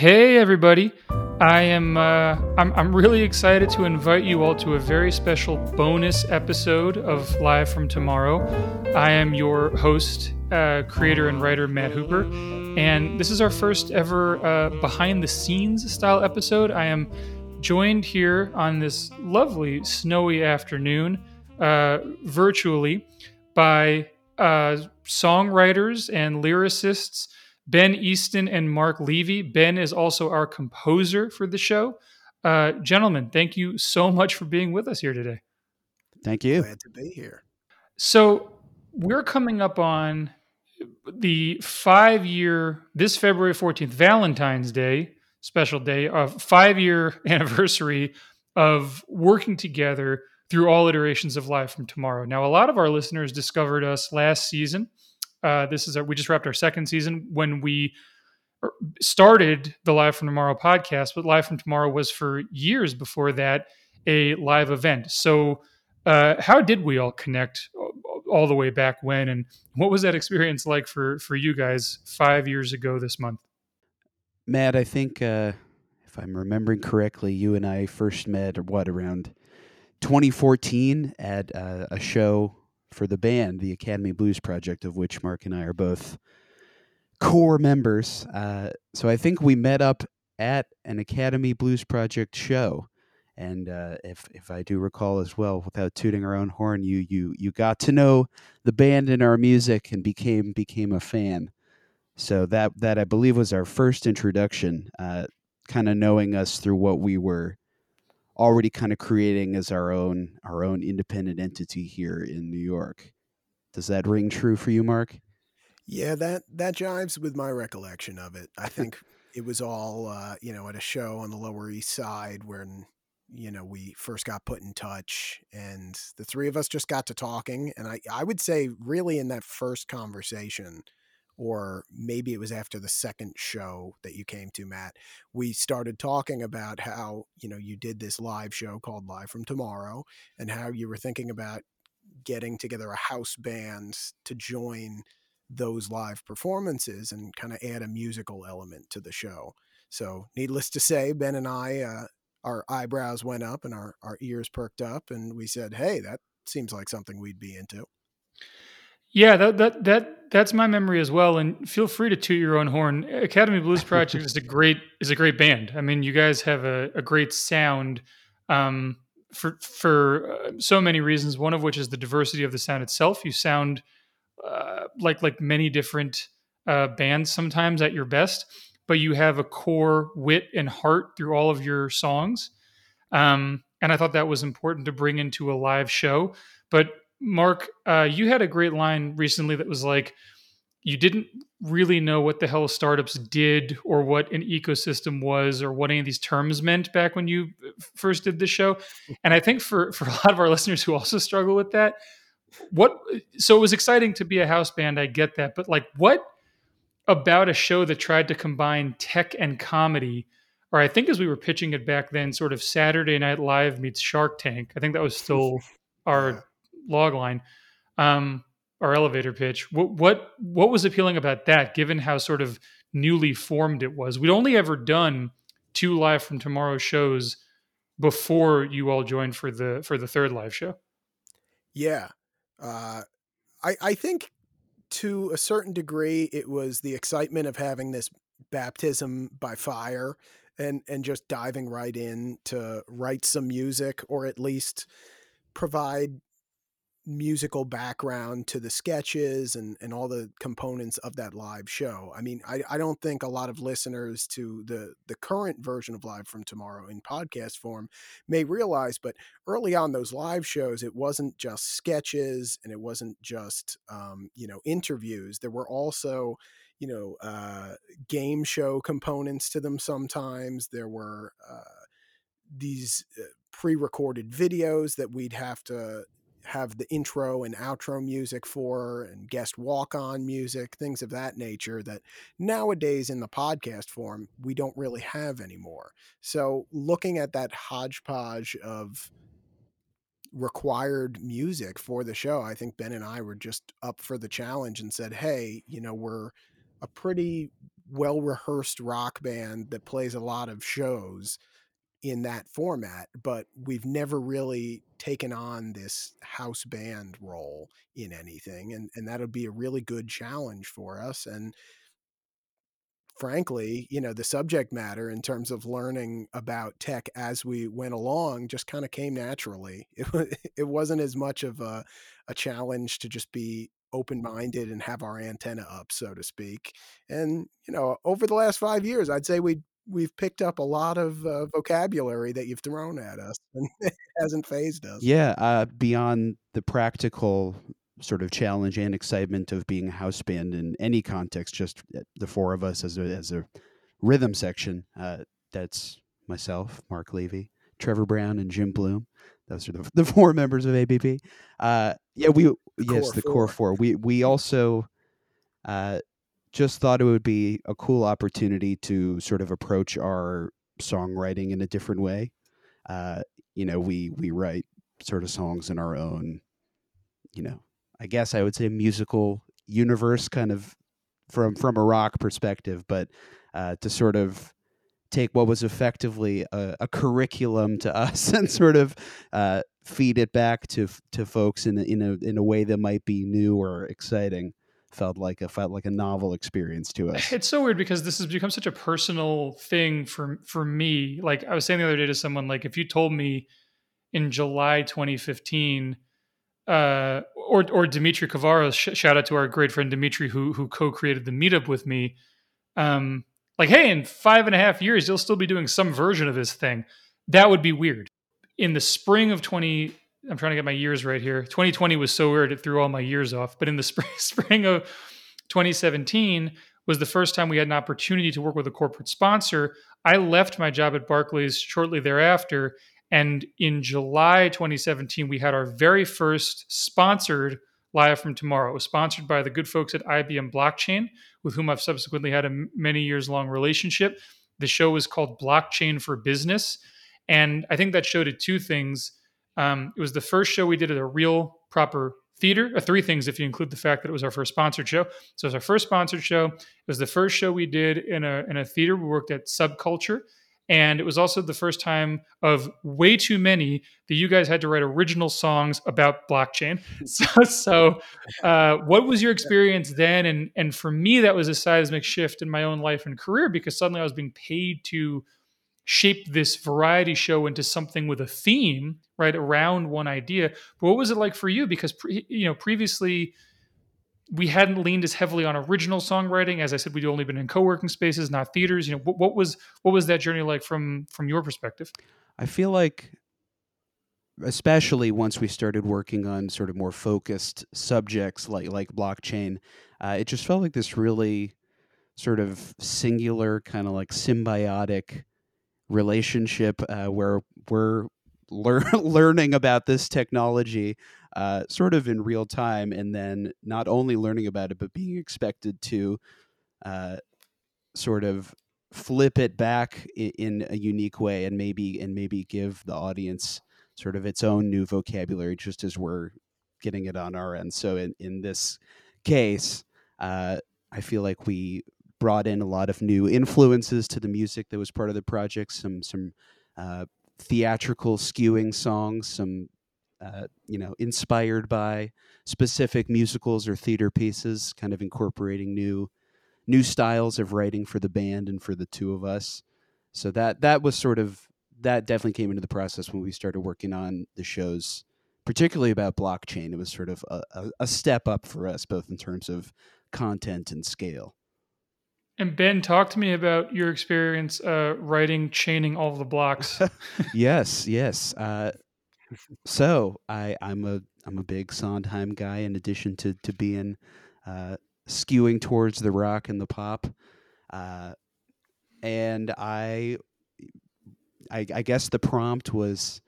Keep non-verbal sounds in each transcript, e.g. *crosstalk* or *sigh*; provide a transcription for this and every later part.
Hey everybody. I am uh, I'm, I'm really excited to invite you all to a very special bonus episode of Live from Tomorrow. I am your host, uh, creator and writer Matt Hooper, and this is our first ever uh, behind the scenes style episode. I am joined here on this lovely snowy afternoon, uh, virtually, by uh, songwriters and lyricists Ben Easton and Mark Levy. Ben is also our composer for the show. Uh, gentlemen, thank you so much for being with us here today. Thank you. Glad to be here. So, we're coming up on the five year, this February 14th, Valentine's Day, special day, of five year *laughs* anniversary of working together through all iterations of Live from Tomorrow. Now, a lot of our listeners discovered us last season uh, this is our, we just wrapped our second season when we er, started the Live from Tomorrow podcast, but Live from Tomorrow was for years before that a live event. So, uh, how did we all connect all the way back when, and what was that experience like for for you guys five years ago this month? Matt, I think uh, if I'm remembering correctly, you and I first met what around 2014 at uh, a show for the band, the Academy Blues Project, of which Mark and I are both core members. Uh, so I think we met up at an Academy Blues Project show. And uh, if if I do recall as well, without tooting our own horn, you you you got to know the band and our music and became became a fan. So that that I believe was our first introduction, uh, kind of knowing us through what we were already kind of creating as our own our own independent entity here in New York. Does that ring true for you, Mark? Yeah, that that jives with my recollection of it. I *laughs* think it was all uh, you know at a show on the Lower East Side when you know we first got put in touch, and the three of us just got to talking. And I I would say really in that first conversation, or maybe it was after the second show that you came to, Matt, we started talking about how, you know, you did this live show called Live from Tomorrow and how you were thinking about getting together a house band to join those live performances and kind of add a musical element to the show. So, needless to say, Ben and I, uh, our eyebrows went up and our, our ears perked up, and we said, hey, that seems like something we'd be into. Yeah, that that that that's my memory as well. And feel free to toot your own horn. Academy Blues Project is a great is a great band. I mean, you guys have a, a great sound um, for for uh, so many reasons. One of which is the diversity of the sound itself. You sound uh, like like many different uh, bands sometimes at your best, but you have a core wit and heart through all of your songs. Um, and I thought that was important to bring into a live show. But Mark, uh, you had a great line recently that was like, you didn't really know what the hell startups did or what an ecosystem was or what any of these terms meant back when you uh, first did the show. *laughs* And I think for for a lot of our listeners who also struggle with that, what so it was exciting to be a house band, I get that, but like what about a show that tried to combine tech and comedy or I think as we were pitching it back then, sort of Saturday Night Live meets Shark Tank. I think that was still *laughs* our log line um, or elevator pitch. What what what was appealing about that, given how sort of newly formed it was? We'd only ever done two live from tomorrow shows before you all joined for the for the third live show. Yeah, uh, I I think to a certain degree it was the excitement of having this baptism by fire and and just diving right in to write some music or at least provide musical background to the sketches and, and all the components of that live show. I mean, I, I don't think a lot of listeners to the, the current version of Live from Tomorrow in podcast form may realize, but early on those live shows, it wasn't just sketches and it wasn't just, um, you know, interviews. There were also, you know, uh, game show components to them sometimes. There were uh, these uh, pre recorded videos that we'd have to have the intro and outro music for and guest walk on music, things of that nature that nowadays in the podcast form we don't really have anymore. So looking at that hodgepodge of required music for the show, I think Ben and I were just up for the challenge and said, "Hey, you know, we're a pretty well rehearsed rock band that plays a lot of shows in that format, but we've never really taken on this house band role in anything. And, and that'll be a really good challenge for us. And frankly, you know, the subject matter in terms of learning about tech as we went along just kind of came naturally. *laughs* It, it wasn't as much of a, a challenge to just be open minded and have our antenna up, so to speak. And, you know, over the last five years, I'd say we we've picked up a lot of uh, vocabulary that you've thrown at us and it *laughs* hasn't phased us. Yeah, uh, beyond the practical sort of challenge and excitement of being a house band in any context, just uh, the four of us as a, as a rhythm section. Uh, that's myself, Mark Levy, Trevor Brown, and Jim Bloom. Those are the, *laughs* the four members of ABP. Uh, yeah, we the yes the four. core four. We we also uh, just thought it would be a cool opportunity to sort of approach our songwriting in a different way. Uh, you know, we we write sort of songs in our own, you know, I guess I would say musical universe, kind of from from a rock perspective, but uh, to sort of take what was effectively a, a curriculum to *laughs* us and sort of uh, feed it back to to folks in a, in a in a way that might be new or exciting felt like a felt like a novel experience to us. It's so weird because this has become such a personal thing for for me. Like I was saying the other day to someone, like if you told me in July 2015, uh, or or Dimitri Kavaros, sh- shout out to our great friend Dimitri who who co-created the meetup with me. Um, like, hey, in five and a half years, you'll still be doing some version of this thing. That would be weird. In the spring of 20, I'm trying to get my years right here. 2020 was so weird it threw all my years off. But in the *laughs* spring, spring of 2017 was the first time we had an opportunity to work with a corporate sponsor. I left my job at Barclays shortly thereafter, and in July 2017 we had our very first sponsored live from tomorrow. It was sponsored by the good folks at IBM Blockchain, with whom I've subsequently had a many years long relationship. The show was called Blockchain for Business, and I think that showed did two things um, it was the first show we did at a real proper theater. Uh, three things if you include the fact that it was our first sponsored show. So it was our first sponsored show. It was the first show we did in a in a theater. We worked at Subculture. And it was also the first time of way too many that you guys had to write original songs about blockchain. *laughs* So, so uh, what was your experience then? And and for me, that was a seismic shift in my own life and career because suddenly I was being paid to shape this variety show into something with a theme right around one idea. But what was it like for you? Because pre, you know previously we hadn't leaned as heavily on original songwriting. As i said we'd only been in co-working spaces not theaters. You know what, what was what was that journey like from from your perspective? I feel like especially once we started working on sort of more focused subjects like like blockchain uh, it just felt like this really sort of singular kind of like symbiotic relationship uh, where we're lear- *laughs* learning about this technology uh, sort of in real time, and then not only learning about it, but being expected to uh, sort of flip it back in, in, a unique way, and maybe and maybe give the audience sort of its own new vocabulary, just as we're getting it on our end. So in in this case, uh, I feel like we brought in a lot of new influences to the music that was part of the project. Some some uh, theatrical skewing songs, some uh, you know inspired by specific musicals or theater pieces, kind of incorporating new new styles of writing for the band and for the two of us. So that that was sort of that definitely came into the process when we started working on the shows, particularly about blockchain. It was sort of a, a, a step up for us, both in terms of content and scale. And Ben, talk to me about your experience uh, writing chaining all the blocks. *laughs* yes, yes. Uh, so I, I'm a I'm a big Sondheim guy. In addition to to being uh, skewing towards the rock and the pop, uh, and I, I, I guess the prompt was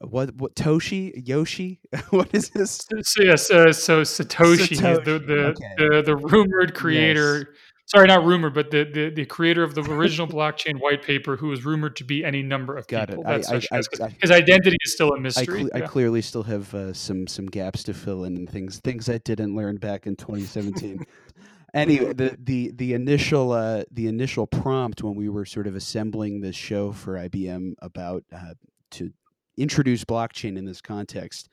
what what Toshi Yoshi? *laughs* what is this? So yes, uh, so Satoshi, Satoshi. the the, okay. the, the rumored creator sorry, not rumored, but the, the, the creator of the original blockchain white paper, who was rumored to be any number of Got people. It. I, I, I, his identity is still a mystery. Cl- yeah. I, clearly still have uh, some some gaps to fill in and things things I didn't learn back in 2017. *laughs* anyway, the the the initial uh, the initial prompt when we were sort of assembling this show for IBM about uh, to introduce blockchain in this context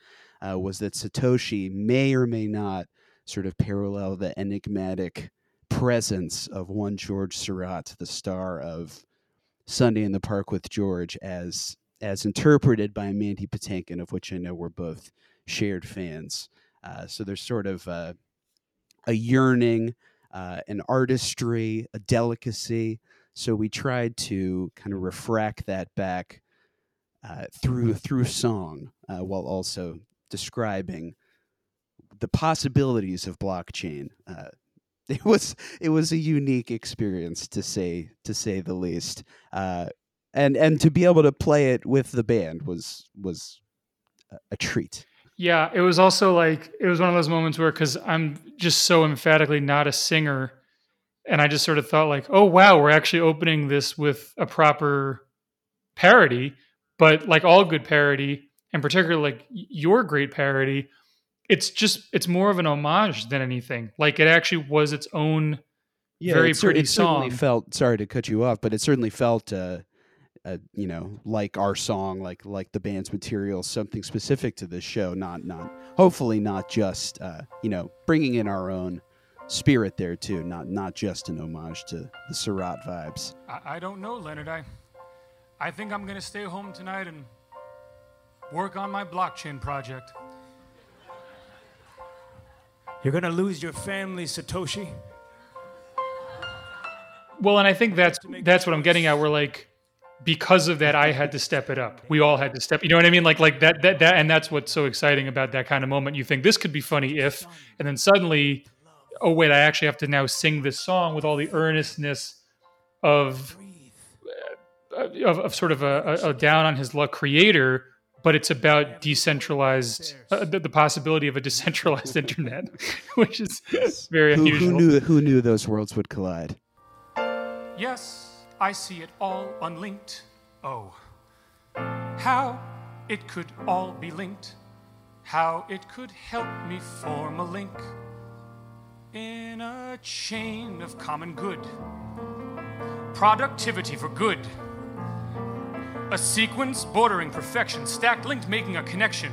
uh, was that Satoshi may or may not sort of parallel the enigmatic presence of one George Seurat, the star of Sunday in the Park with George, as as interpreted by Mandy Patinkin, of which I know we're both shared fans. Uh, so there's sort of uh, a yearning, uh, an artistry, a delicacy. So we tried to kind of refract that back uh, through through song, uh, while also describing the possibilities of blockchain. *laughs* It was it was a unique experience to say to say the least, uh, and and to be able to play it with the band was was a, a treat. Yeah, it was also like it was one of those moments where because I'm just so emphatically not a singer, and I just sort of thought like, oh wow, we're actually opening this with a proper parody, but like all good parody, and particularly like your great parody, it's just it's more of an homage than anything. Like it actually was its own yeah, very it, pretty it song. certainly felt sorry to cut you off, but it certainly felt uh, uh, you know like our song, like like the band's material, something specific to this show. Not not hopefully not just uh, you know bringing in our own spirit there too. Not not just an homage to the Seurat vibes. I, I don't know, Leonard. I I think I'm gonna stay home tonight and work on my blockchain project. You're gonna lose your family, Satoshi. Well, and I think that's that's what I'm getting at. We're like, because of that, I had to step it up. We all had to step. You know what I mean? Like like that that that, and that's what's so exciting about that kind of moment. You think this could be funny if, and then suddenly, oh wait, I actually have to now sing this song with all the earnestness of uh, of, of sort of a, a down on his luck creator but it's about decentralized uh, the, the, possibility of a decentralized *laughs* internet *laughs* which is very who, unusual. who knew who knew those worlds would collide? Yes i see it all unlinked. Oh. How it could all be linked. How it could help me form a link. In a chain of common good. Productivity for good a sequence bordering perfection, stacked, linked, making a connection,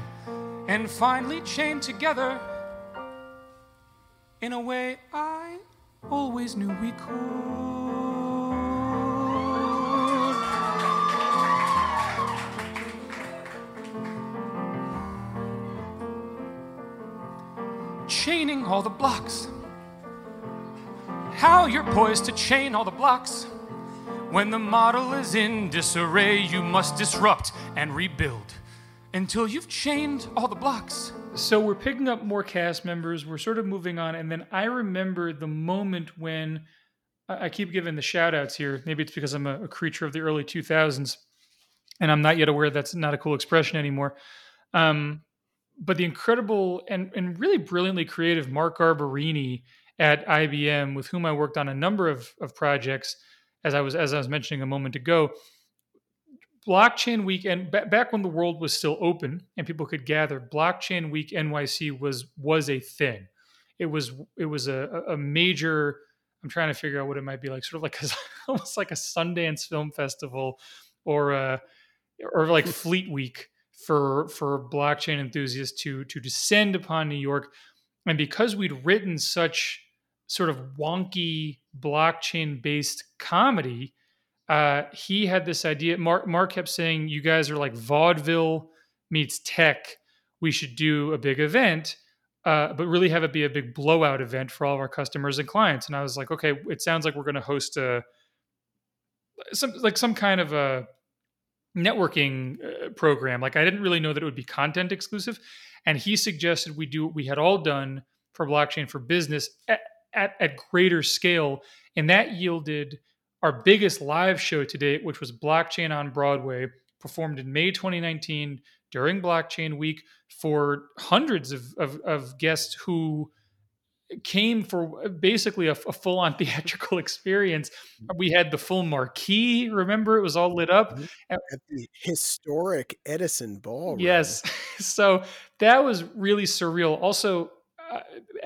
and finally chained together in a way I always knew we could. Chaining all the blocks. How you're poised to chain all the blocks. When the model is in disarray, you must disrupt and rebuild until you've chained all the blocks. So we're picking up more cast members, we're sort of moving on, and then I remember the moment when I keep giving the shout outs here. Maybe it's because I'm a, a creature of the early 2000s and I'm not yet aware that's not a cool expression anymore. Um, but the incredible and, and really brilliantly creative Mark Garbarini at IBM, with whom I worked on a number of, of projects, as I was as I was mentioning a moment ago, blockchain week and b- back when the world was still open and people could gather, blockchain week NYC was was a thing. It was it was a, a major. I'm trying to figure out what it might be like, sort of like a, *laughs* almost like a Sundance Film Festival, or a, or like *laughs* Fleet Week for for blockchain enthusiasts to to descend upon New York. And because we'd written such sort of wonky blockchain based comedy, uh, he had this idea. Mark, Mark kept saying, You guys are like vaudeville meets tech. We should do a big event, uh, but really have it be a big blowout event for all of our customers and clients. And I was like, Okay, it sounds like we're going to host a some like some kind of a networking uh, program. Like I didn't really know that it would be content exclusive, and he suggested we do what we had all done for blockchain for business at, at, at greater scale. And that yielded our biggest live show to date, which was Blockchain on Broadway, performed in May 2019 during Blockchain Week for hundreds of, of, of guests who came for basically a, a, full-on *laughs* theatrical experience. We had the full marquee. Remember, it was all lit up mm-hmm. at the historic Edison Ballroom. Yes, *laughs* so that was really surreal. Also,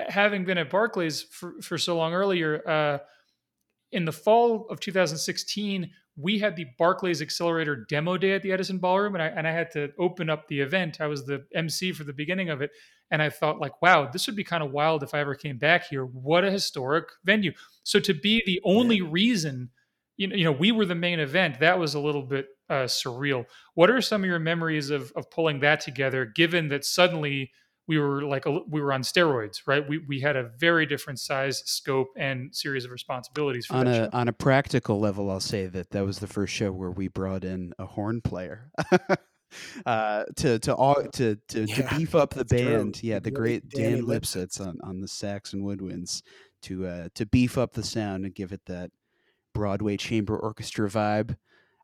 having been at Barclays for, for so long earlier, uh, in the fall of 2016, we had the Barclays Accelerator demo day at the Edison Ballroom, and I and I had to open up the event. I was the MC for the beginning of it, and I thought like, wow, this would be kind of wild if I ever came back here. What a historic venue! So to be the only yeah. reason, you know, you know, we were the main event. That was a little bit uh, surreal. What are some of your memories of of pulling that together? Given that suddenly we were like a, we were on steroids, right? We we had a very different size, scope, and series of responsibilities. on a show. on a practical level, I'll say that that was the first show where we brought in a horn player. *laughs* uh, to to all to to, yeah, to beef up the band, true. yeah, the great Danny Dan Lipsitz on, on the sax and woodwinds to uh, to beef up the sound and give it that Broadway chamber orchestra vibe.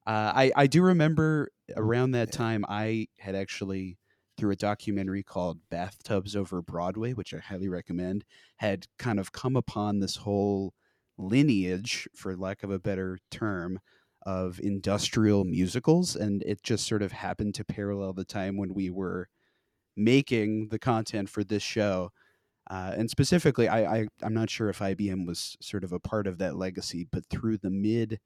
Uh, I I do remember around that time I had actually through a documentary called Bathtubs Over Broadway, which I highly recommend, had kind of come upon this whole lineage, for lack of a better term, of industrial musicals. And it just sort of happened to parallel the time when we were making the content for this show. Uh, and specifically, I, I, I'm not sure if IBM was sort of a part of that legacy, but through the mid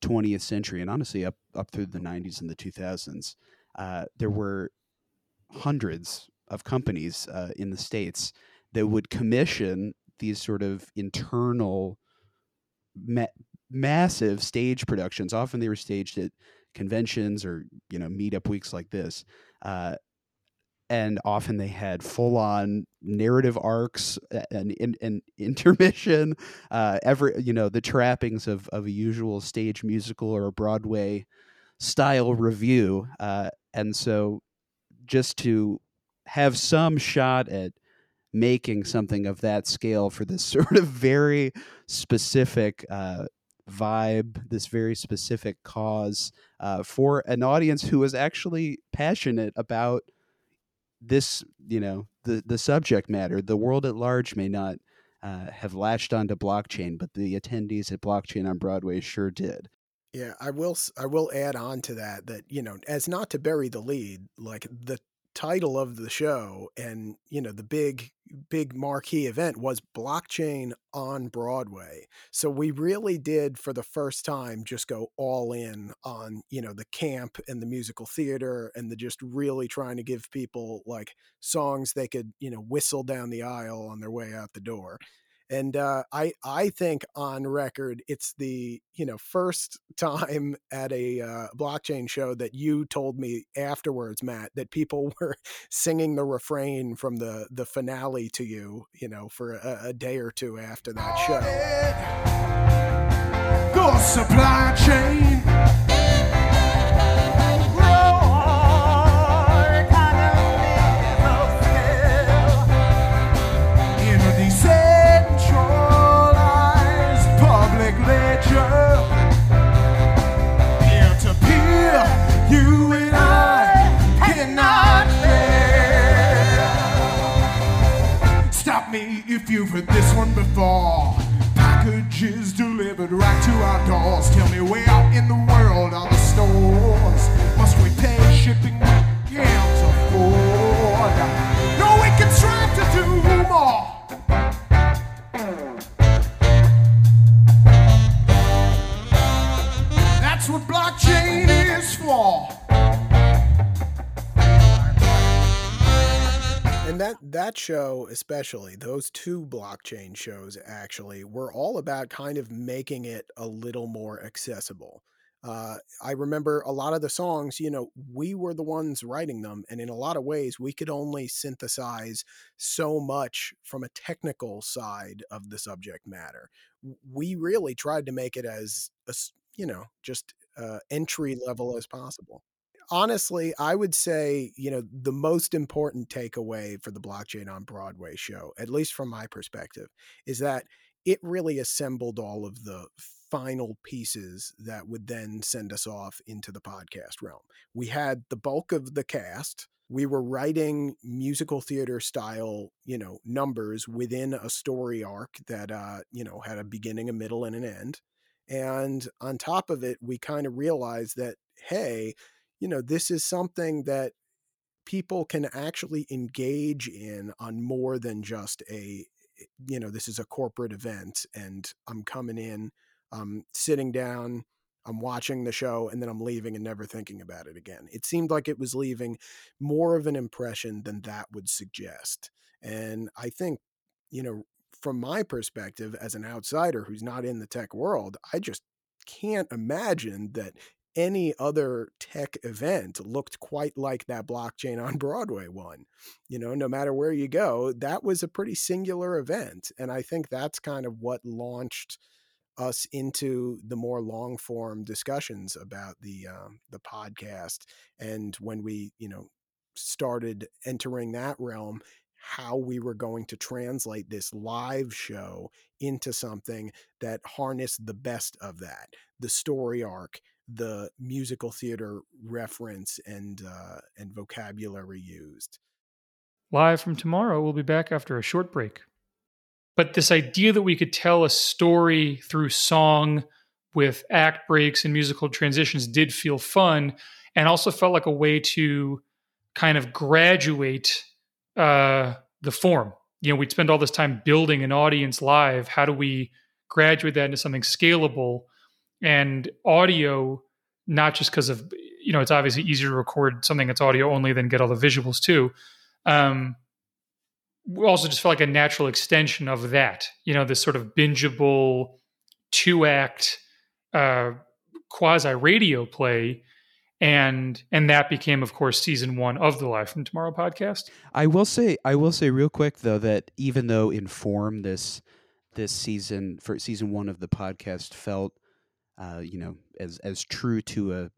20th century, and honestly up up through the 90s and the 2000s, uh, there were hundreds of companies uh, in the states that would commission these sort of internal ma- massive stage productions. Often they were staged at conventions or you know meetup weeks like this uh, and often they had full-on narrative arcs and, and, and intermission *laughs* uh, every you know the trappings of, of a usual stage musical or a broadway style review uh, and so just to have some shot at making something of that scale for this *laughs* sort of very specific uh, vibe, this very specific cause uh, for an audience who was actually passionate about this, you know, the the subject matter. The world at large may not uh, have latched onto blockchain, but the attendees at Blockchain on Broadway sure did. Yeah, I will. I will add on to that that you know, as not to bury the lead, like the title of the show and you know the big big marquee event was blockchain on broadway so we really did for the first time just go all in on you know the camp and the musical theater and the just really trying to give people like songs they could you know whistle down the aisle on their way out the door and uh, I I think on record it's the you know first *laughs* time at a uh, blockchain show that you told me afterwards, Matt, that people *laughs* were singing the refrain from the the finale to you, you know, for a, a day or two after that show. Go supply chain. If you've heard this one before. Packages delivered right to our doors. Tell me where in the world are the stores? Must we pay shipping we can't afford? No, we can strive to do more. That's what blockchain is for. And that that show especially those two blockchain shows actually were all about kind of making it a little more accessible. Uh, i remember a lot of the songs you know we were the ones writing them and in a lot of ways we could only synthesize so much from a technical side of the subject matter. We really tried to make it as, as you know just uh, entry level as possible honestly, I would say, you know, the most important takeaway for the Blockchain on Broadway show, at least from my perspective, is that it really assembled all of the final pieces that would then send us off into the podcast realm. We had the bulk of the cast. We were writing musical theater style, you know, numbers within a story arc that, uh, you know, had a beginning, a middle, and an end. And on top of it, we kind of realized that, hey, you know, this is something that people can actually engage in on more than just a eh, you know this is a corporate event and i'm coming in i'm sitting down i'm watching the show and then i'm leaving and never thinking about it again. It seemed like it was leaving more of an impression than that would suggest. And i think you know from my perspective as an outsider who's not in the tech world i just can't imagine that any other tech event looked quite like that blockchain on *laughs* Broadway one. You know, no matter where you go, that was a pretty singular event. And I think that's kind of what launched us into the more long form discussions about the um, the podcast and when we you know started entering that realm how we were going to translate this live show into something that harnessed the best of that the story arc the musical theater reference and uh, and vocabulary used. Live from tomorrow, we'll be back after a short break. But this idea that we could tell a story through song with act breaks and musical transitions did feel fun and also felt like a way to kind of graduate uh, the form. You know, we'd spend all this time building an audience live. How do we graduate that into something scalable? And audio not just because of you know it's obviously easier to record something that's audio only than get all the visuals too. Um we also just felt like a natural extension of that you know this sort of bingeable two act uh quasi radio play. And and that became of course season one of the live from tomorrow podcast. I will say i will say real quick though that even though in form this this season for season one of the podcast felt uh, you know, as as true to a,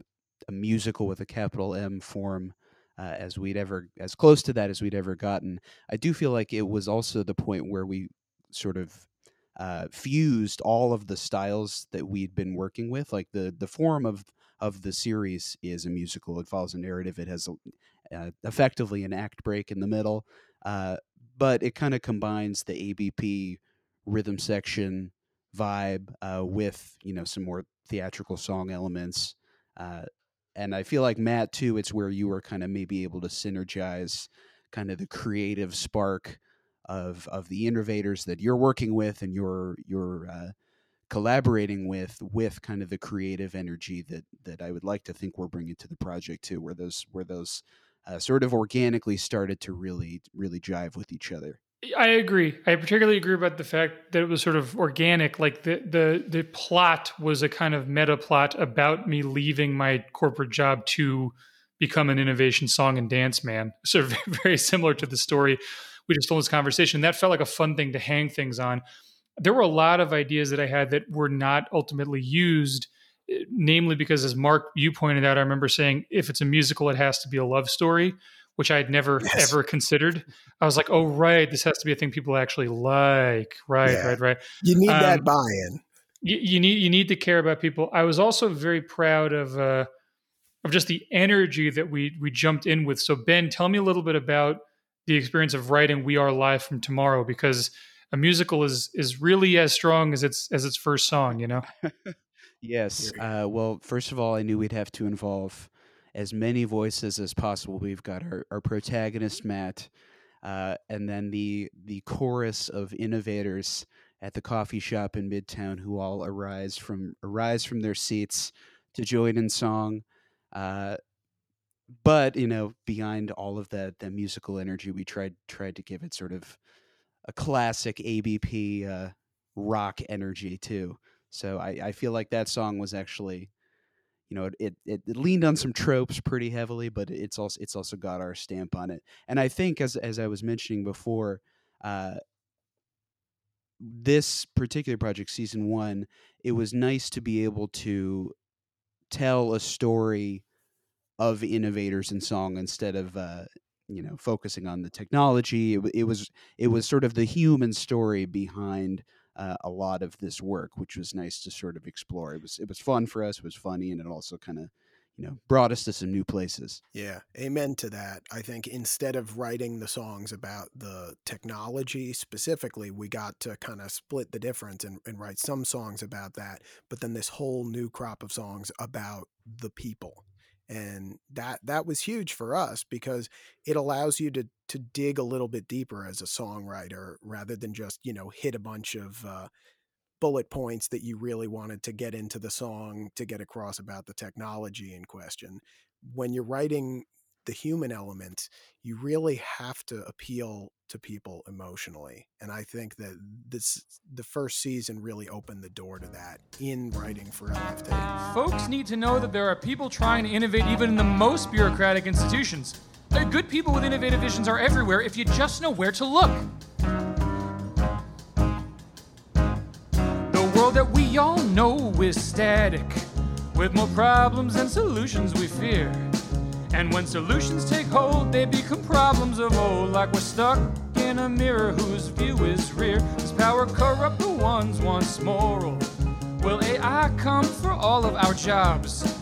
a musical with a capital M form uh, as we'd ever, as close to that as we'd ever gotten. I do feel like it was also the point where we sort of uh, fused all of the styles that we'd been working with. Like the the form of of the series is a musical. It follows a narrative. It has a, uh, effectively an act break in the middle, uh, but it kind of combines the ABP rhythm section vibe uh, with you know some more theatrical song elements. Uh, and I feel like Matt too. It's where you were kind of maybe able to synergize kind of the creative spark of of the innovators that you're working with and you're you're uh, collaborating with with kind of the creative energy that that I would like to think we're bringing to the project too, where those where those uh, sort of organically started to really really jive with each other. I agree. I particularly agree about the fact that it was sort of organic. Like the the the plot was a kind of meta plot about me leaving my corporate job to become an innovation song and dance man. *laughs* Sort of very similar to the story we just told this conversation. That felt like a fun thing to hang things on. There were a lot of ideas that I had that were not ultimately used, eh, namely because, as Mark you pointed out, I remember saying if it's a musical, it has to be a love story which I had never yes. ever considered. I was like, oh right, this has to be a thing people actually like. Right, yeah. right, right. You need um, that buy-in. You, you, need you need to care about people. I was also very proud of uh, of just the energy that we we jumped in with. So Ben, tell me a little bit about the experience of writing "We Are Live from Tomorrow" because a musical is is really as strong as its as its first song. You know. *laughs* yes. Uh, well, first of all, I knew we'd have to involve as many voices as possible. We've got our, our protagonist Matt, uh, and then the the chorus of innovators at the coffee shop in Midtown who all arise from arise from their seats to join in song. Uh, but you know, behind all of that that musical energy, we tried tried to give it sort of a classic ABP uh, rock energy too. So I, I feel like that song was actually you know it, it, it leaned on some tropes pretty heavily but it's also it's also got our stamp on it. And i think as as i was mentioning before uh this particular project season one it was nice to be able to tell a story of innovators in song instead of uh you know focusing on the technology. It, it was it was sort of the human story behind uh, a lot of this work, which was nice to sort of explore. It was it was fun for us. It was funny, and it also kind of you know brought us to some new places. Yeah, amen to that. I think instead of writing the songs about the technology specifically, we got to kind of split the difference and, and write some songs about that, but then this whole new crop of songs about the people and that that was huge for us because it allows you to to dig a little bit deeper as a songwriter rather than just you know hit a bunch of uh, bullet points that you really wanted to get into the song to get across about the technology in question. When you're writing the human element, you really have to appeal to people emotionally. And I think that this the first season really opened the door to that in writing for LFT. Folks need to know that there are people trying to innovate even in the most bureaucratic institutions. There good people with innovative visions are everywhere if you just know where to look. The world that we all know is static, with more problems than solutions we fear. And when solutions take hold, they become problems of old, like we're stuck in a mirror whose view is rear. Does power corrupt the ones once moral? Will AI come for all of our jobs?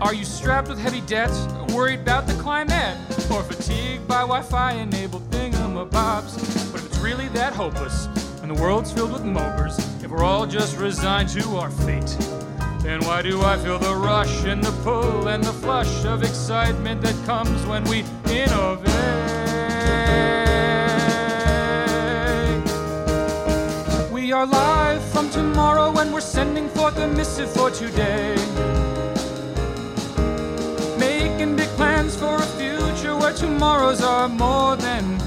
Are you strapped with heavy debt, worried about the climate, or fatigued by Wi Fi enabled thingamabobs? But if it's really that hopeless, and the world's filled with mopers, if we're all just resigned to our fate, then why do I feel the rush and the pull and the flush of excitement that comes when we innovate? We are live from tomorrow and we're sending forth a missive for today. Making big plans for a future where tomorrows are more than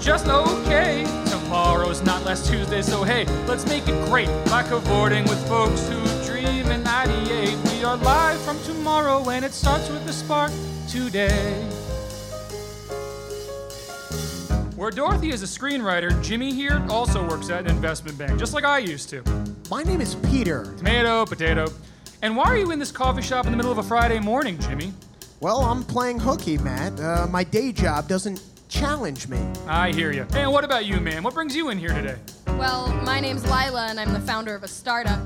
just okay. Tomorrow's not last Tuesday, so hey, let's make it great by cavorting with folks who dream in 98. We are live from tomorrow, and it starts with the spark today. Where Dorothy is a screenwriter, Jimmy here also works at an investment bank, just like I used to. My name is Peter. Tomato, potato. And why are you in this coffee shop in the middle of a Friday morning, Jimmy? Well, I'm playing hooky, Matt. Uh, my day job doesn't challenge me. I hear you. And what about you, man? What brings you in here today? Well, my name's Lila, and I'm the founder of a startup.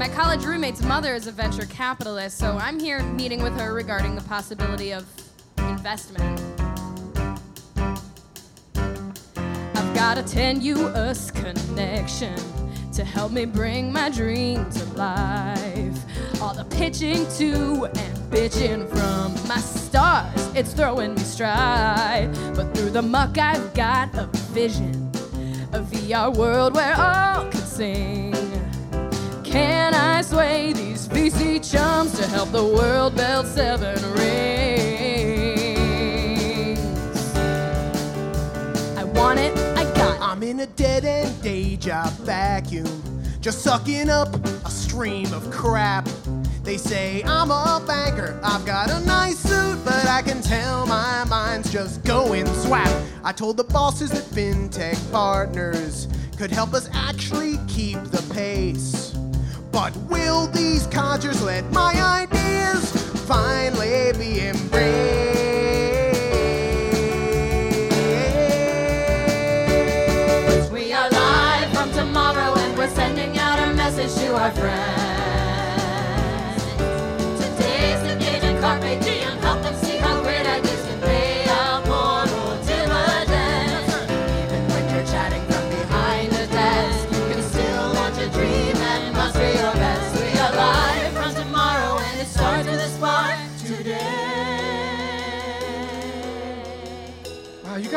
My college roommate's mother is a venture capitalist, so I'm here meeting with her regarding the possibility of investment. I've got a tenuous connection to help me bring my dream to life. All the pitching to and bitching from my stars, it's throwing me stride. But through the muck, I've got a vision, a VR world where all can sing. Can I sway these VC chums to help the world build seven rings? I want it, I got it. I'm in a dead end day job vacuum, just sucking up a stream of crap. They say I'm a banker, I've got a nice suit, but I can tell my mind's just going swap. I told the bosses that fintech partners could help us actually keep the pace. But will these codgers let my ideas finally be embraced? We are from tomorrow and we're sending out a message to our friends. Today's the day to carpe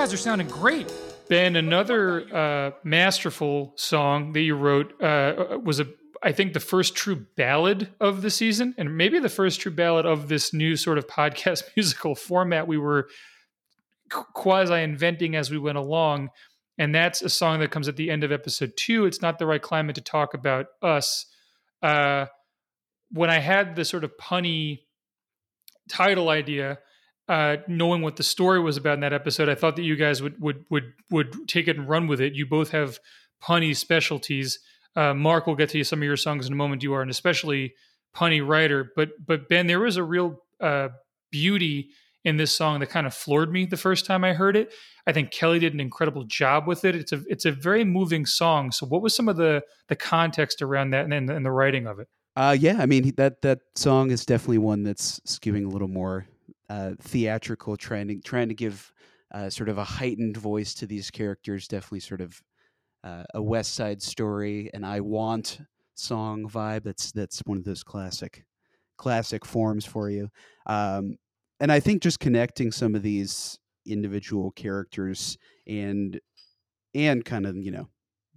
guys are sounding great. Ben, another uh, masterful song that you wrote uh, was a, I think, the first true ballad of the season, and maybe the first true ballad of this new sort of *laughs* podcast musical format we were quasi inventing as we went along. And that's a song that comes at the end of episode two. It's not the right climate to talk about us. Uh, when I had the sort of punny title idea, uh, knowing what the story was about in that episode, I thought that you guys would would would would take it and run with it. You both have punny specialties. Uh, Mark will get to you some of your songs in a moment. You are an especially punny writer, but but Ben, there was a real uh, beauty in this song that kind of floored me the first time I heard it. I think Kelly did an incredible job with it. It's a it's a very moving song. So, what was some of the the context around that and, and the writing of it? Uh, yeah, I mean that that song is definitely one that's skewing a little more theatrical, to trying to give uh, sort of a heightened voice to these characters. Definitely sort of uh, a West Side Story and I Want song vibe. That's that's one of those classic classic forms for you. Um, and I think just connecting some of these individual characters and and kind of you know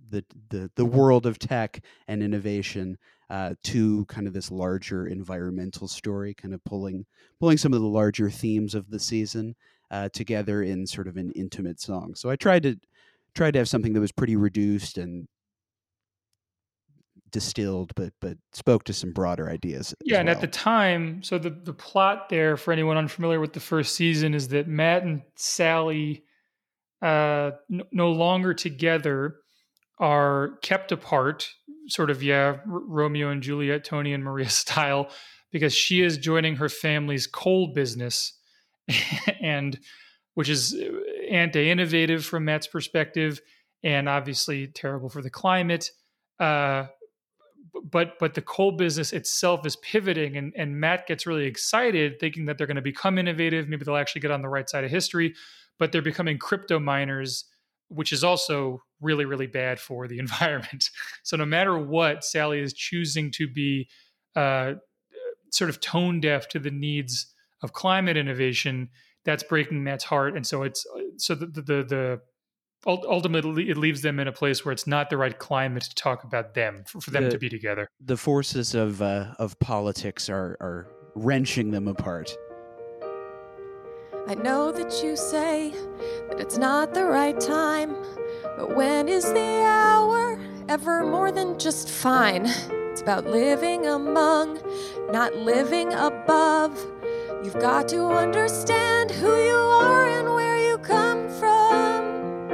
the the the world of tech and innovation uh, to kind of this larger environmental story, kind of pulling pulling some of the larger themes of the season uh, together in sort of an intimate song. So I tried to tried to have something that was pretty reduced and distilled, but but spoke to some broader ideas. Yeah, and well. at the time, so the the plot there for anyone unfamiliar with the first season is that Matt and Sally, uh, no longer together, are kept apart, sort of yeah, R- Romeo and Juliet, Tony and Maria *laughs* style, because she is joining her family's coal business, *laughs* and which is uh, anti-innovative from Matt's perspective, and obviously terrible for the climate. Uh, but but the coal business itself is pivoting and, and matt gets really excited thinking that they're going to become innovative maybe they'll actually get on the right side of history but they're becoming crypto miners which is also really really bad for the *laughs* environment. So no matter what sally is choosing to be uh, sort of tone deaf to the needs of climate innovation that's breaking matt's heart. And so it's so the the, the, the ultimately it leaves them in a place where it's not the right climate to talk about them for, for them The- to be together. the forces of uh, of politics are are wrenching them apart. I know that you say that it's not the right time, but when is the hour ever more than just fine? It's about living among, not living above. You've got to understand who you are and where you come from.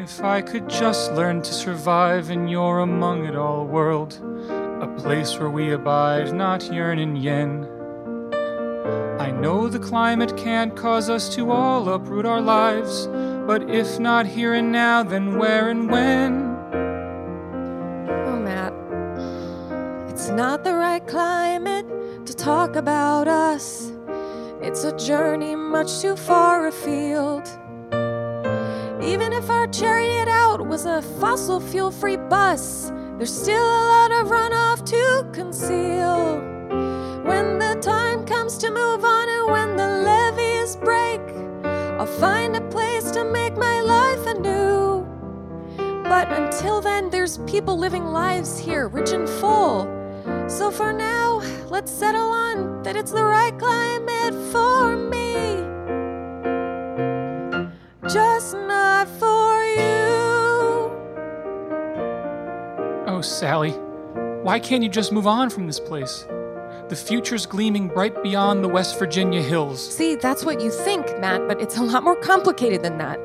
If I could just learn to survive in your among it all world, a place where we abide, not yearn in yen. I know the climate can't cause us to all uproot our lives, but if not here and now, then where and when? Oh, Matt, it's not the right climate to talk about us. It's a journey much too far afield. Even if our chariot out was a fossil fuel free bus, there's still a lot of runoff to conceal. When the time to move on and when the levees break, I'll find a place to make my life anew. But until then, there's people living lives here, rich and full. So for now, let's settle on that it's the right climate for me. Just not for you. Oh, Sally, why can't you just move on from this place? The future's gleaming bright beyond the West Virginia hills. See, that's what you think, Matt, but it's a lot more complicated than that.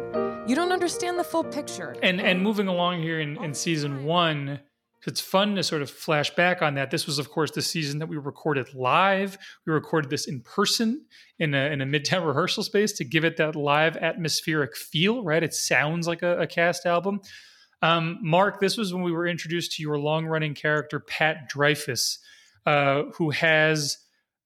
You don't understand the full picture. and and moving along here in, in season one it's fun to sort of flash back on that this was of course the season that we recorded live we recorded this in person in a, in a midtown rehearsal space to give it that live atmospheric feel right it sounds like a, a cast album um, mark this was when we were introduced to your long running character pat dreyfus uh, who has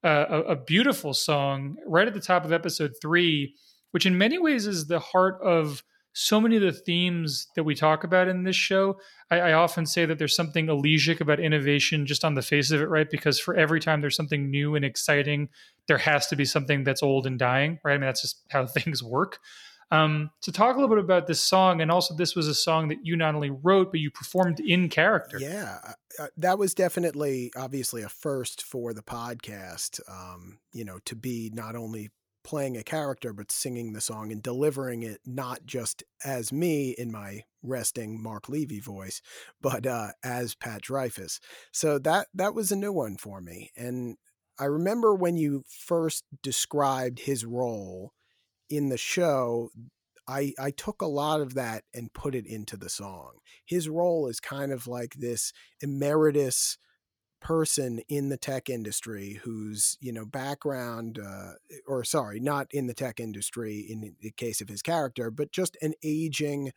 a, a beautiful song right at the top of episode three which in many ways is the heart of so many of the themes that we talk about in this show. I, I, often say that there's something elegiac about innovation just on the face of it, right? Because for every time there's something new and exciting, there has to be something that's old and dying, right? I mean, that's just how *laughs* things work. Um, to talk a little bit about this song, and also this was a song that you not only wrote, but you performed in character. Yeah, uh, that was definitely, obviously, a first for the podcast. Um, you know, to be not only playing a character but singing the song and delivering it not just as me in my resting Mark Levy voice, but uh, as Pat Dreyfus. So that that was a new one for me. And I remember when you first described his role in the show. I, I took a lot of that and put it into the song. His role is kind of like this emeritus person in the tech industry whose you know background uh, or sorry not in the tech industry in the case of his character but just an aging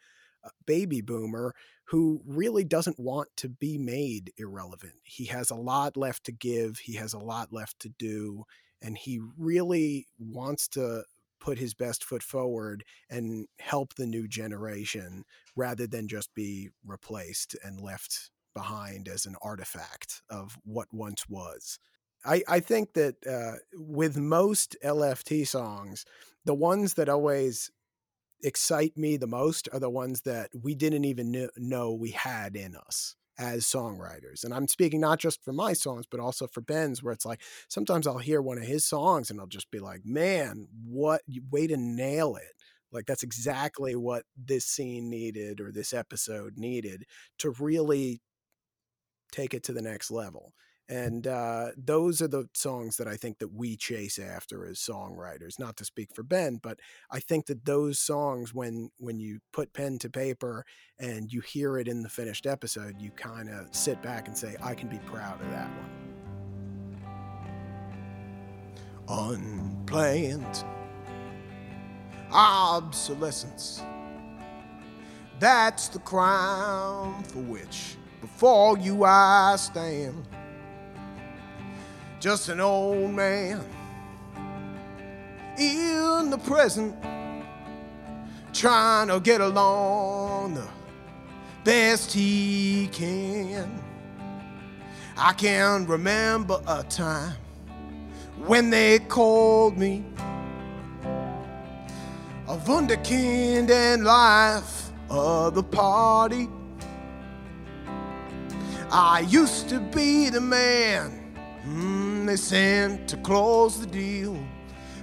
uh, baby boomer who really doesn't want to be made irrelevant he has a lot left to give he has a lot left to do and he really wants to put his best foot forward and help the new generation rather than just be replaced and left behind as an artifact of what once was. I, I think that uh, with most LFT songs, the ones that always excite me the most are the ones that we didn't even kn- know we had in us as songwriters. And I'm speaking not just for my songs, but also for Ben's, where it's like sometimes I'll hear one of his songs and I'll just be like, man, what way to nail it. Like that's exactly what this scene needed or this episode needed to really take it to the next level and uh, those are the songs that I think that we chase after as songwriters. Not to speak for Ben, but I think that those songs, when when you put pen to paper and you hear it in the finished episode, you kind of sit back and say, "I can be proud of that one." Unplanned obsolescence. That's the crime for which before you I stand just an old man in the present, trying to get along the best he can. I can remember a time when they called me a wunderkind and life of the party. I used to be the man. Mm, they sent to close the deal.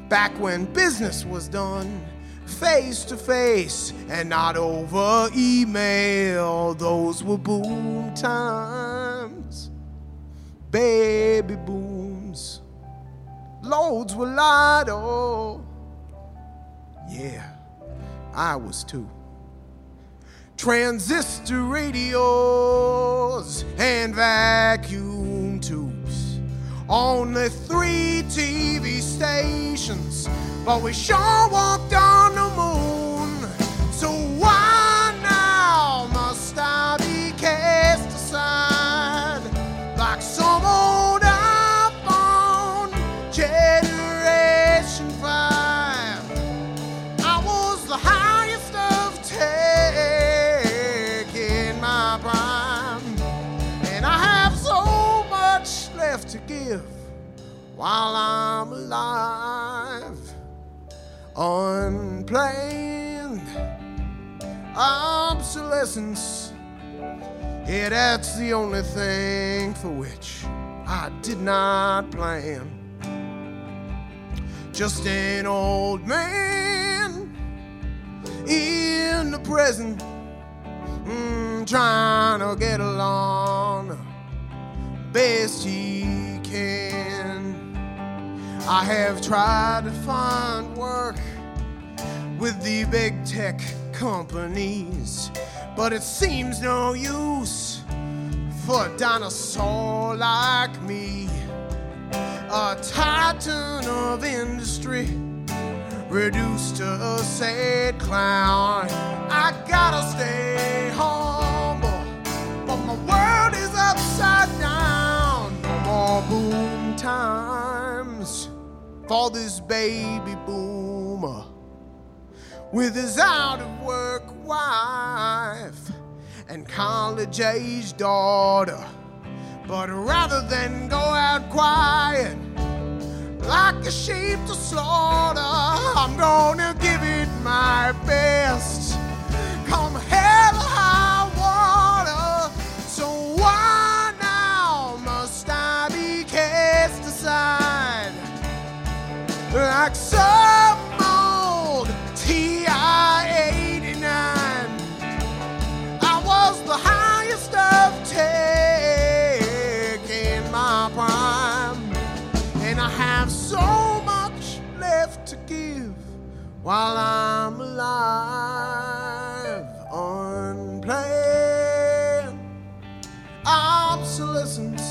Back when business was done face to face and not over email. Those were boom times, baby booms. Loads were light, oh, yeah, I was too. Transistor radios and vacuum only three TV stations, but we sure walked on the moon. While I'm alive. Unplanned obsolescence. Yeah, that's the only thing for which I did not plan. Just an old man in the present, mm, trying to get along best he can. I have tried to find work with the big tech companies, but it seems no use for a dinosaur like me, a titan of industry, reduced to a sad clown. I gotta stay humble, but my world is upside down. No more boom times for this baby boomer with his out of work wife and college age daughter. But rather than go out quiet like a sheep to slaughter, I'm gonna give it my best. While I'm alive. Unplanned obsolescence,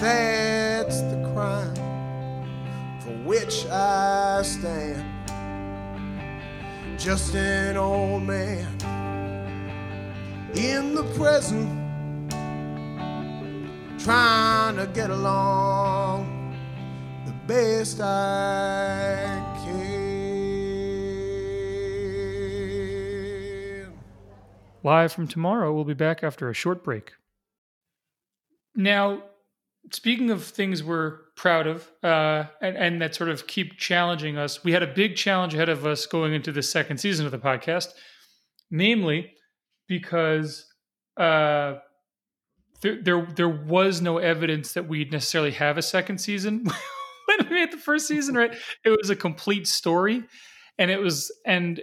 that's the crime for which I stand. Just an old man in the present, trying to get along the best I live from tomorrow. We'll be back after a short break. Now, speaking of things we're proud of uh, and, and that sort of keep challenging us, we had a big challenge ahead of us going into the second season of the podcast, namely because uh, there, there there was no evidence that we'd necessarily have a second season *laughs* when we made the first season. Right, it was a complete story, and it was and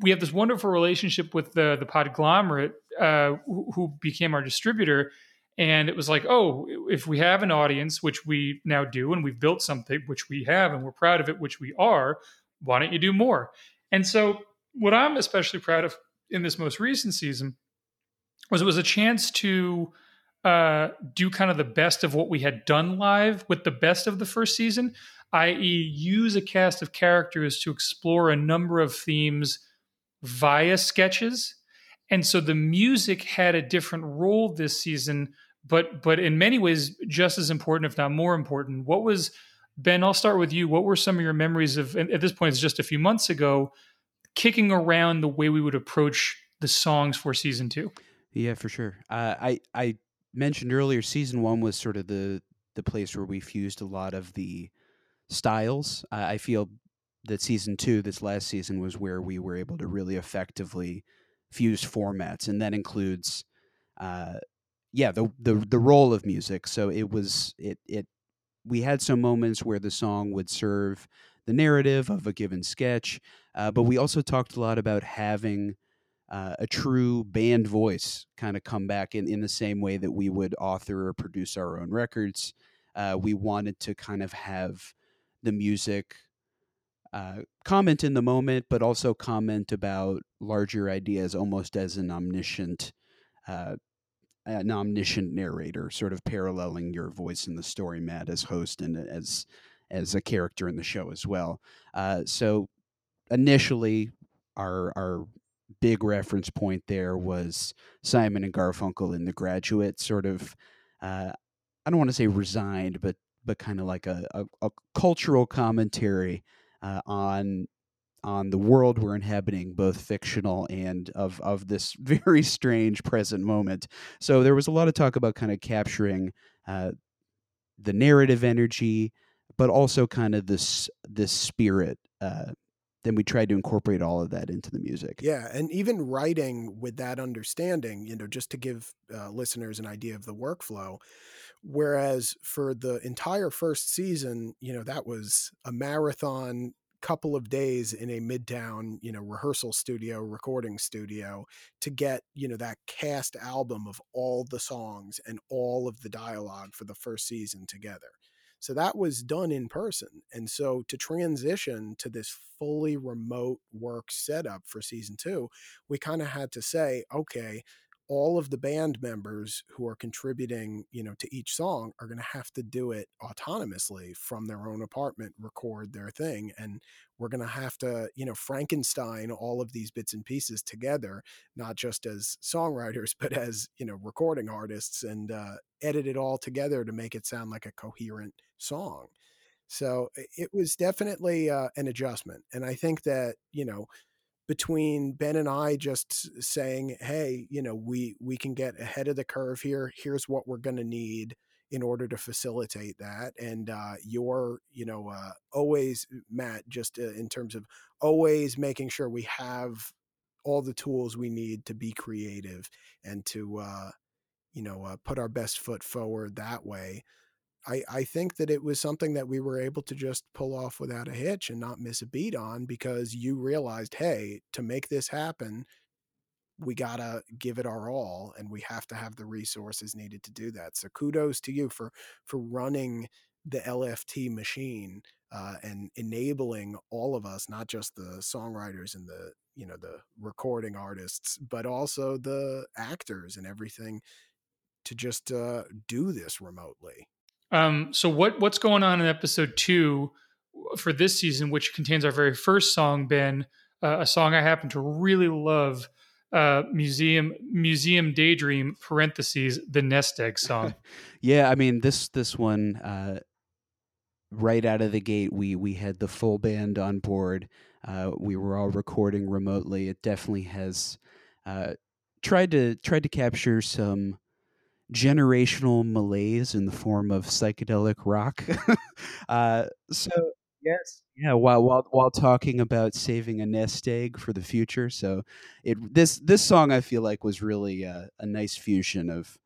we have this wonderful relationship with the the Podglomerate, uh, who, who became our distributor and it was like, oh, if we have an audience, which we now do, and we've built something, which we have, and we're proud of it, which we are, why don't you do more? And so, what I'm especially proud of in this most recent season was it was a chance to uh, do kind of the best of what we had done live with the best of the first season, i.e., use a cast of characters to explore a number of themes via sketches. And so the music had a different role this season but but in many ways just as important, if not more important. What was Ben? I'll start with you. What were some of your memories of? At this point, it's just a few months ago, kicking around the way we would approach the songs for season two. Yeah, for sure. Uh, I I mentioned earlier, season one was sort of the the place where we fused a lot of the styles. I feel that season two, this last season, was where we were able to really effectively fuse formats, and that includes uh, yeah the the the role of music so it was it it we had some moments where the song would serve the narrative of a given sketch uh, but we also talked a lot about having uh, a true band voice kind of come back in, in the same way that we would author or produce our own records uh, we wanted to kind of have the music uh, comment in the moment but also comment about larger ideas almost as an omniscient uh, an omniscient narrator, sort of paralleling your voice in the story, Matt, as host and as as a character in the show as well. Uh, so initially, our our big reference point there was Simon and Garfunkel in The Graduate, sort of. Uh, I don't want to say resigned, but but kind of like a, a, a cultural commentary uh, on on the world we're inhabiting, both fictional and of of this *laughs* very strange present moment. So there was a lot of talk about kind of capturing uh, the narrative energy, but also kind of this this spirit. Uh, then we tried to incorporate all of that into the music. Yeah, and even writing with that understanding, you know, just to give uh, listeners an idea of the workflow. Whereas for the entire first season, you know, that was a marathon couple of days in a midtown you know rehearsal studio recording studio to get you know that cast album of all the songs and all of the dialogue for the first season together. So that was done in person. And so to transition to this fully remote work setup for season 2 we kind of had to say okay all of the band members who are contributing, you know, to each song are going to have to do it autonomously from their own apartment, record their thing, and we're going to have to, you know, Frankenstein all of these bits and pieces together, not just as songwriters, *laughs* but as you know, recording artists, and uh, edit it all together to make it sound like a coherent song. So it was definitely uh, an adjustment, and I think that you know between Ben and I just saying, "Hey, you know, we we can get ahead of the curve here. Here's what we're going to need in order to facilitate that." And uh, you're, you know, uh, always Matt, just uh, in terms of always making sure we have all the tools we need to be creative and to, uh, you know, uh, put our best foot forward that way. I, I think that it was something that we were able to just pull off without a hitch and not miss a beat on because you realized, hey, to make this happen, we got to give it our all and we have to have the resources needed to do that. So kudos to you for for running the LFT machine uh, and enabling all of us, not just the songwriters and the you know the recording artists, but also the actors and everything to just uh, do this remotely. Um, so what what's going on in episode two for this season, which contains our very first song, Ben, uh, a song I happen to really love, uh, museum museum daydream parentheses the nest egg song. *laughs* yeah, I mean this this one uh, right out of the gate, we we had the full band on board. Uh, we were all recording remotely. It definitely has uh, tried to tried to capture some generational malaise in the form of psychedelic rock. *laughs* uh, so yes, yeah, while while while talking about saving a nest egg for the future. So it this this song I feel like was really uh, a nice fusion of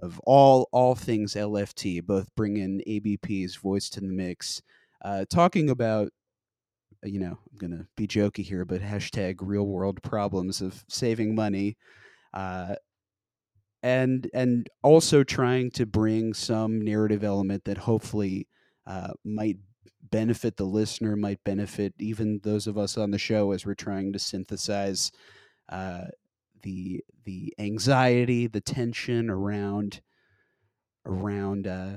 of all all things LFT, both bringing ABP's voice to the mix, uh, talking about you know I'm gonna be jokey here, but hashtag real world problems of saving money. Uh, and and also trying to bring some narrative element that hopefully uh, might benefit the listener, might benefit even those of us on the show as we're trying to synthesize uh, the the anxiety, the tension around around uh,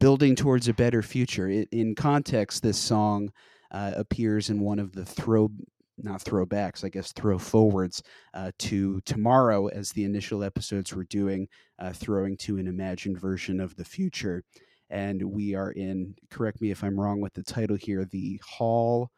building towards a better future. It, in context, this song uh, appears in one of the throw not throwbacks, I guess throw forwards uh, to tomorrow as the initial episodes were doing, uh, throwing to an imagined version of the future. And we are in, correct me if I'm wrong with the title here, the Hall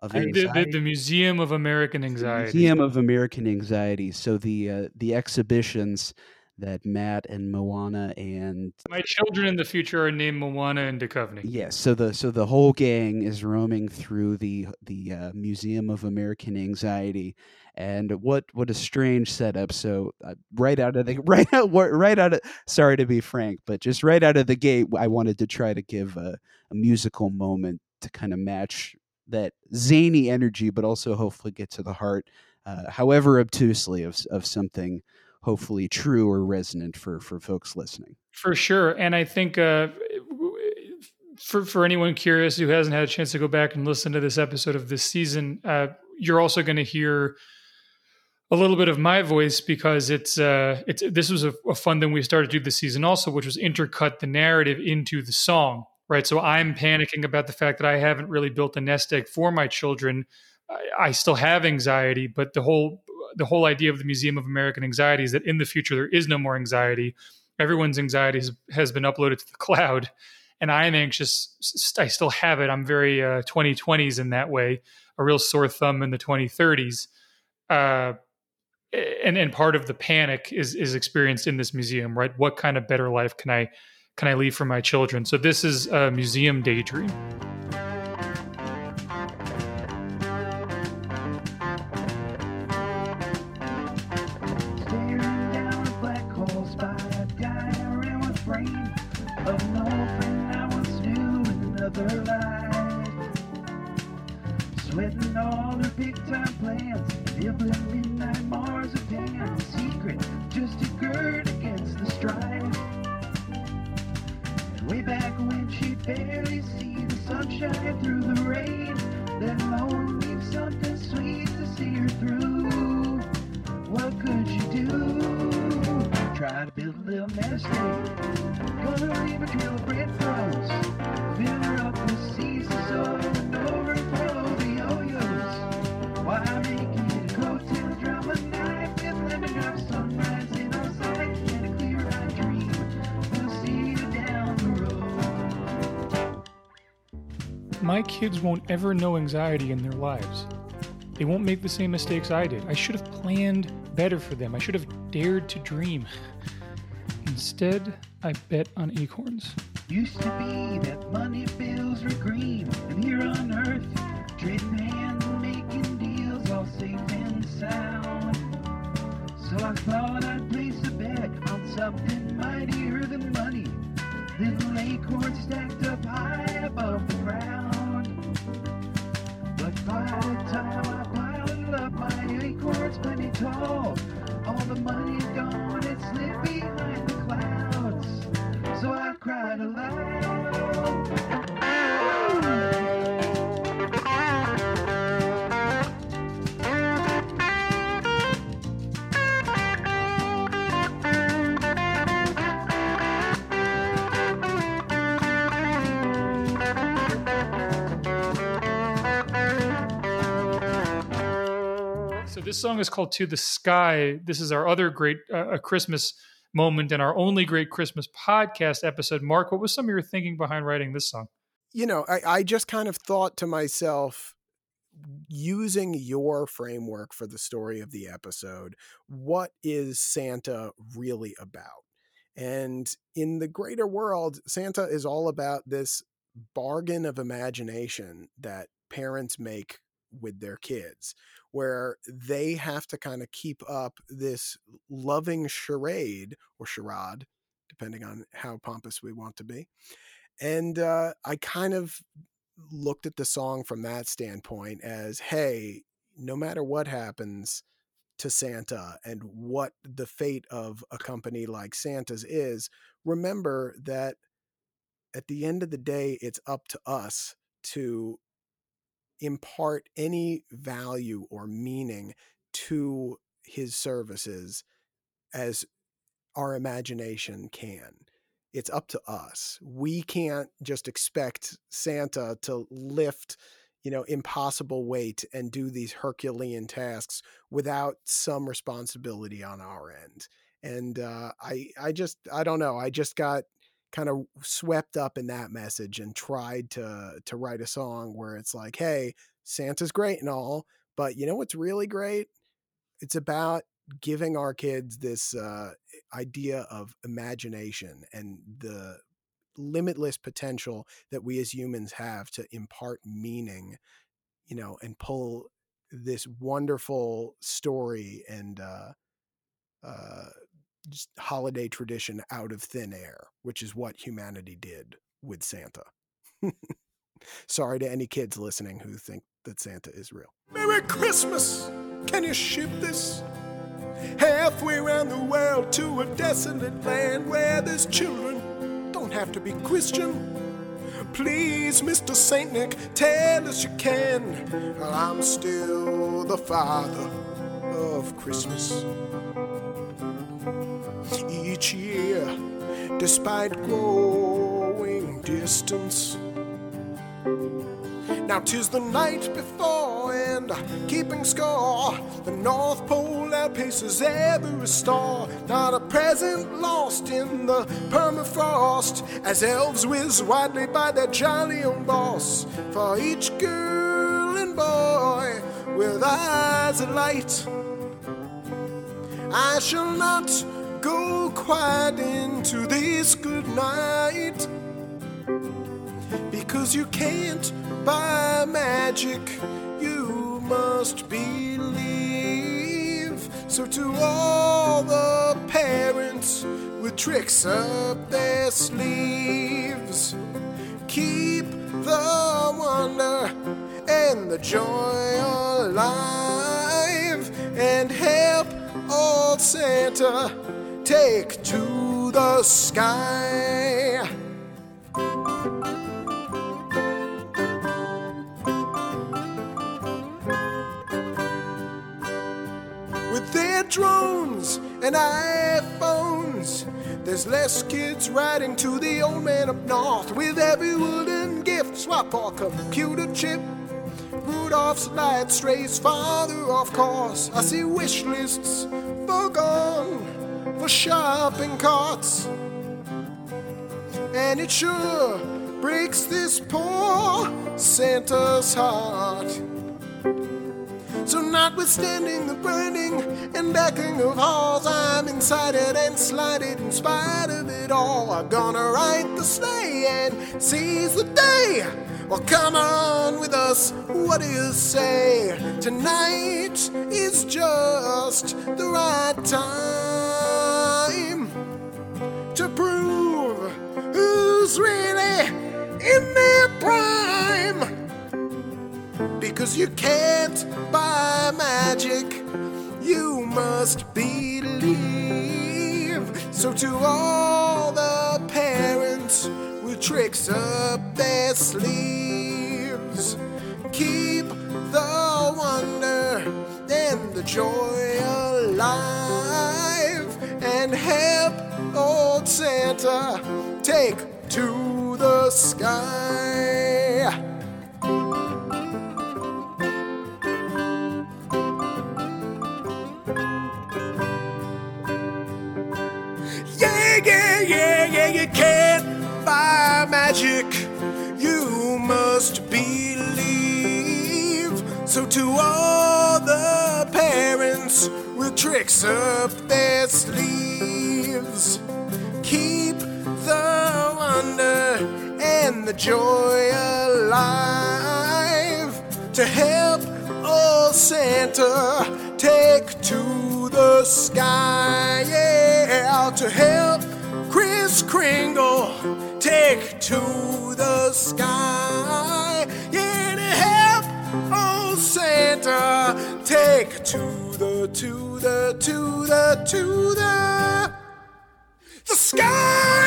of the, Anxiety. the, the Museum of American Anxiety. The Museum of American Anxiety. So the uh, the exhibitions that Matt and Moana and My children in the future are named Moana and Duchovny. Yes, so the so the whole gang is roaming through the the uh, Museum of American Anxiety, and what what a strange setup. So uh, right out of the *laughs* right out right out of sorry to be frank, but just right out of the gate, I wanted to try to give a, a musical moment to kind of match that zany energy, but also hopefully get to the heart, uh, however obtusely of of something hopefully true or resonant for for folks listening. For sure, and I think uh, for for anyone curious who hasn't had a chance to go back and listen to this episode of this season, uh, you're also going to hear a little bit of my voice because it's uh, it's this was a, a fun thing we started to do this season also, which was intercut the narrative into the song. Right, so I'm panicking about the fact that I haven't really built a nest egg for my children. I, I still have anxiety, but the whole the whole idea of the Museum of American Anxiety is that in the future there is no more anxiety. Everyone's anxiety has, has been uploaded to the cloud, *laughs* and I am anxious. I still have it. I'm very uh, 2020s in that way, a real sore thumb in the 2030s. Uh, and and part of the panic is is experienced in this museum, right? What kind of better life can I can I leave for my children? So this is a museum daydream. Shoveling midnight bars of damn secret, just to gird against the strife. Way back when she barely seen sunshine through the rain, that alone leaves something sweet to see her through. What could she do? Try to build a little nest gonna leave a trail of breadcrumbs. My kids won't ever know anxiety in their lives. They won't make the same mistakes I did. I should have planned better for them. I should have dared to dream. Instead, I bet on acorns. Used to be that money bills were green, and here on earth, trading hands and making deals, all safe and sound. So I thought I'd place a bet on something mightier than money. Little acorns stacked up high above the ground. But by the time I piled up, my acorns plenty tall. All the money's gone, it slipped behind the clouds. So I cried aloud. This song is called "To the Sky." This is our other great uh, Christmas moment and our only great Christmas podcast episode. Mark, what was some of your thinking behind writing this song? You know, I, I just kind of thought to myself, using your framework for the story of the episode, what is Santa really about? And in the greater world, Santa is all about this bargain of imagination that parents make with their kids, where they have to kind of keep up this loving charade or charade, depending on how pompous we want to be. And uh, I kind of looked at the song from that standpoint as hey, no matter what happens to Santa and what the fate of a company like Santa's is, remember that at the end of the day, it's up to us to impart any value or meaning to his services as our imagination can. It's up to us. We can't just expect Santa to lift, you know, impossible weight and do these Herculean tasks without some responsibility on our end. And uh, I, I just, I don't know. I just got kind of swept up in that message and tried to to write a song where it's like, hey, Santa's great and all, but you know what's really great? It's about giving our kids this uh, idea of imagination and the limitless potential that we as humans have to impart meaning, you know, and pull this wonderful story and uh, uh, holiday tradition out of thin air, which is what humanity did with Santa. *laughs* Sorry to any kids listening who think that Santa is real. Merry Christmas! Can you ship this? Halfway around the world to a desolate land where there's children don't have to be Christian. Please, Mr. Saint Nick, tell us you can. I'm still the father of Christmas each year, despite growing distance. Now tis the night before, and keeping score, the North Pole outpaces every star. Not a present lost in the permafrost, as elves whiz widely by their jolly own boss. For each girl and boy with eyes alight, I shall not go quiet into this good night. Because you can't buy magic you must believe. So to all the parents with tricks up their sleeves keep the wonder and the joy alive and help old santa take to the sky. With their drones and iPhones, there's less kids riding to the old man up north with every wooden gift swap or computer chip. Rudolph's light strays farther off course. I see wish lists for gone for shopping carts. And it sure breaks this poor Santa's heart. So, notwithstanding the burning and backing of halls, I'm excited and slighted in spite of it all. I'm gonna ride the sleigh and seize the day. Well, come on with us, what do you say? Tonight is just the right time really in their prime. Because you can't buy magic, you must believe. So, to all the parents with tricks up their sleeves, keep the wonder and the joy alive and help old Santa take to the sky. Yeah, yeah, yeah, yeah, you can't magic. You must believe. So to all the parents with tricks up their sleeves, wonder and the joy alive to help old Santa take to the sky. Yeah, to help Kris Kringle take to the sky. Yeah, to help old Santa take to the, to the, to the, to the, the sky.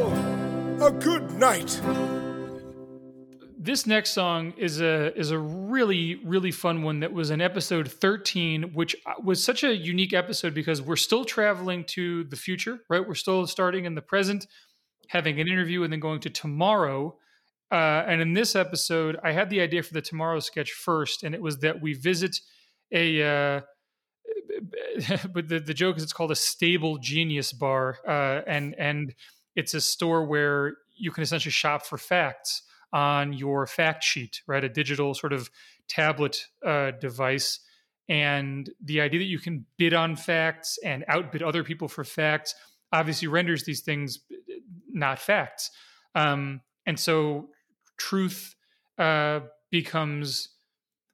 All, a good night. This next song is a is a really really fun one that was in episode 13 which uh, was such a unique episode because we're still traveling to the future, right? We're still starting in the present, having an interview and then going to tomorrow. Uh, and in this episode, I had the idea for the tomorrow sketch first, and it was that we visit a uh, *laughs* but the, the joke is it's called a stable genius bar uh, and and it's a store where you can essentially shop for facts on your fact sheet right? A digital sort of tablet uh, device. And the idea that you can bid on facts and outbid other people for facts obviously renders these things not facts. Um, and so truth uh, becomes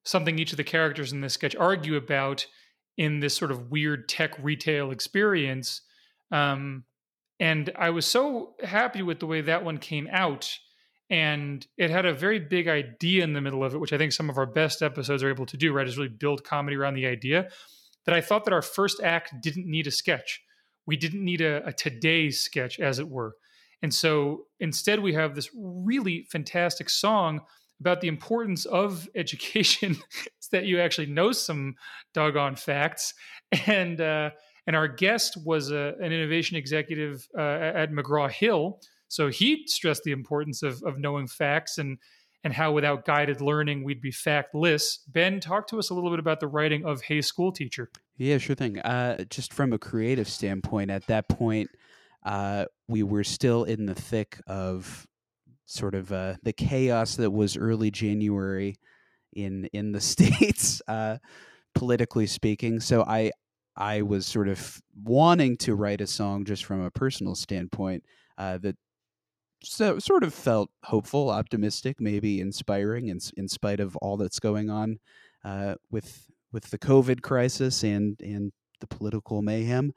something each of the characters in this sketch argue about in this sort of weird tech retail experience. Um, and I was so happy with the way that one came out. And it had a very big idea in the middle of it, which I think some of our best episodes are able to do, right? Is really build comedy around the idea. That I thought that our first act didn't need a sketch. We didn't need a, a sketch, as it were. And so instead, we have this really fantastic song about the importance of *laughs* education that you actually know some doggone facts and uh, and our guest was a, an innovation executive uh, at mcgraw hill so he stressed the importance of, of knowing facts and and how without guided learning we'd be factless ben talk to us a little bit about the writing of hey school teacher Yeah, sure thing. Uh, just from a creative standpoint, at that point, uh, we were still in the thick of sort of uh, the chaos that was early January in in the *laughs* states, uh, politically speaking. So I I was sort of wanting to write a song just from a personal standpoint uh, that so sort of felt hopeful, optimistic, maybe inspiring, in, in spite of all that's going on uh, with with the COVID crisis and and the political mayhem.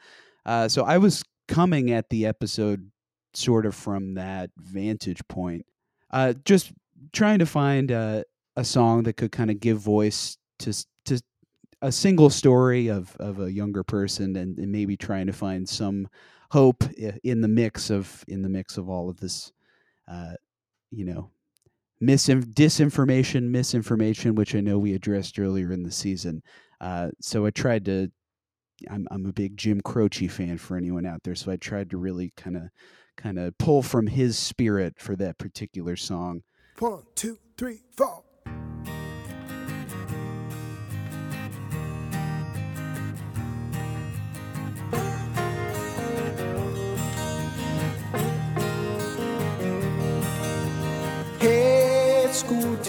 Uh, so I was coming at the episode sort of from that vantage point, uh, just trying to find a song that could kind of give voice to a single story of of a younger person, and, and maybe trying to find some hope in the mix of in the mix of all of this, uh, you know, misinf- disinformation, misinformation, which I know we addressed earlier in the season. Uh, so I tried to. I'm I'm a big Jim Croce fan for anyone out there, so I tried to really kind of kind of pull from his spirit for that particular song. One, two, three, four.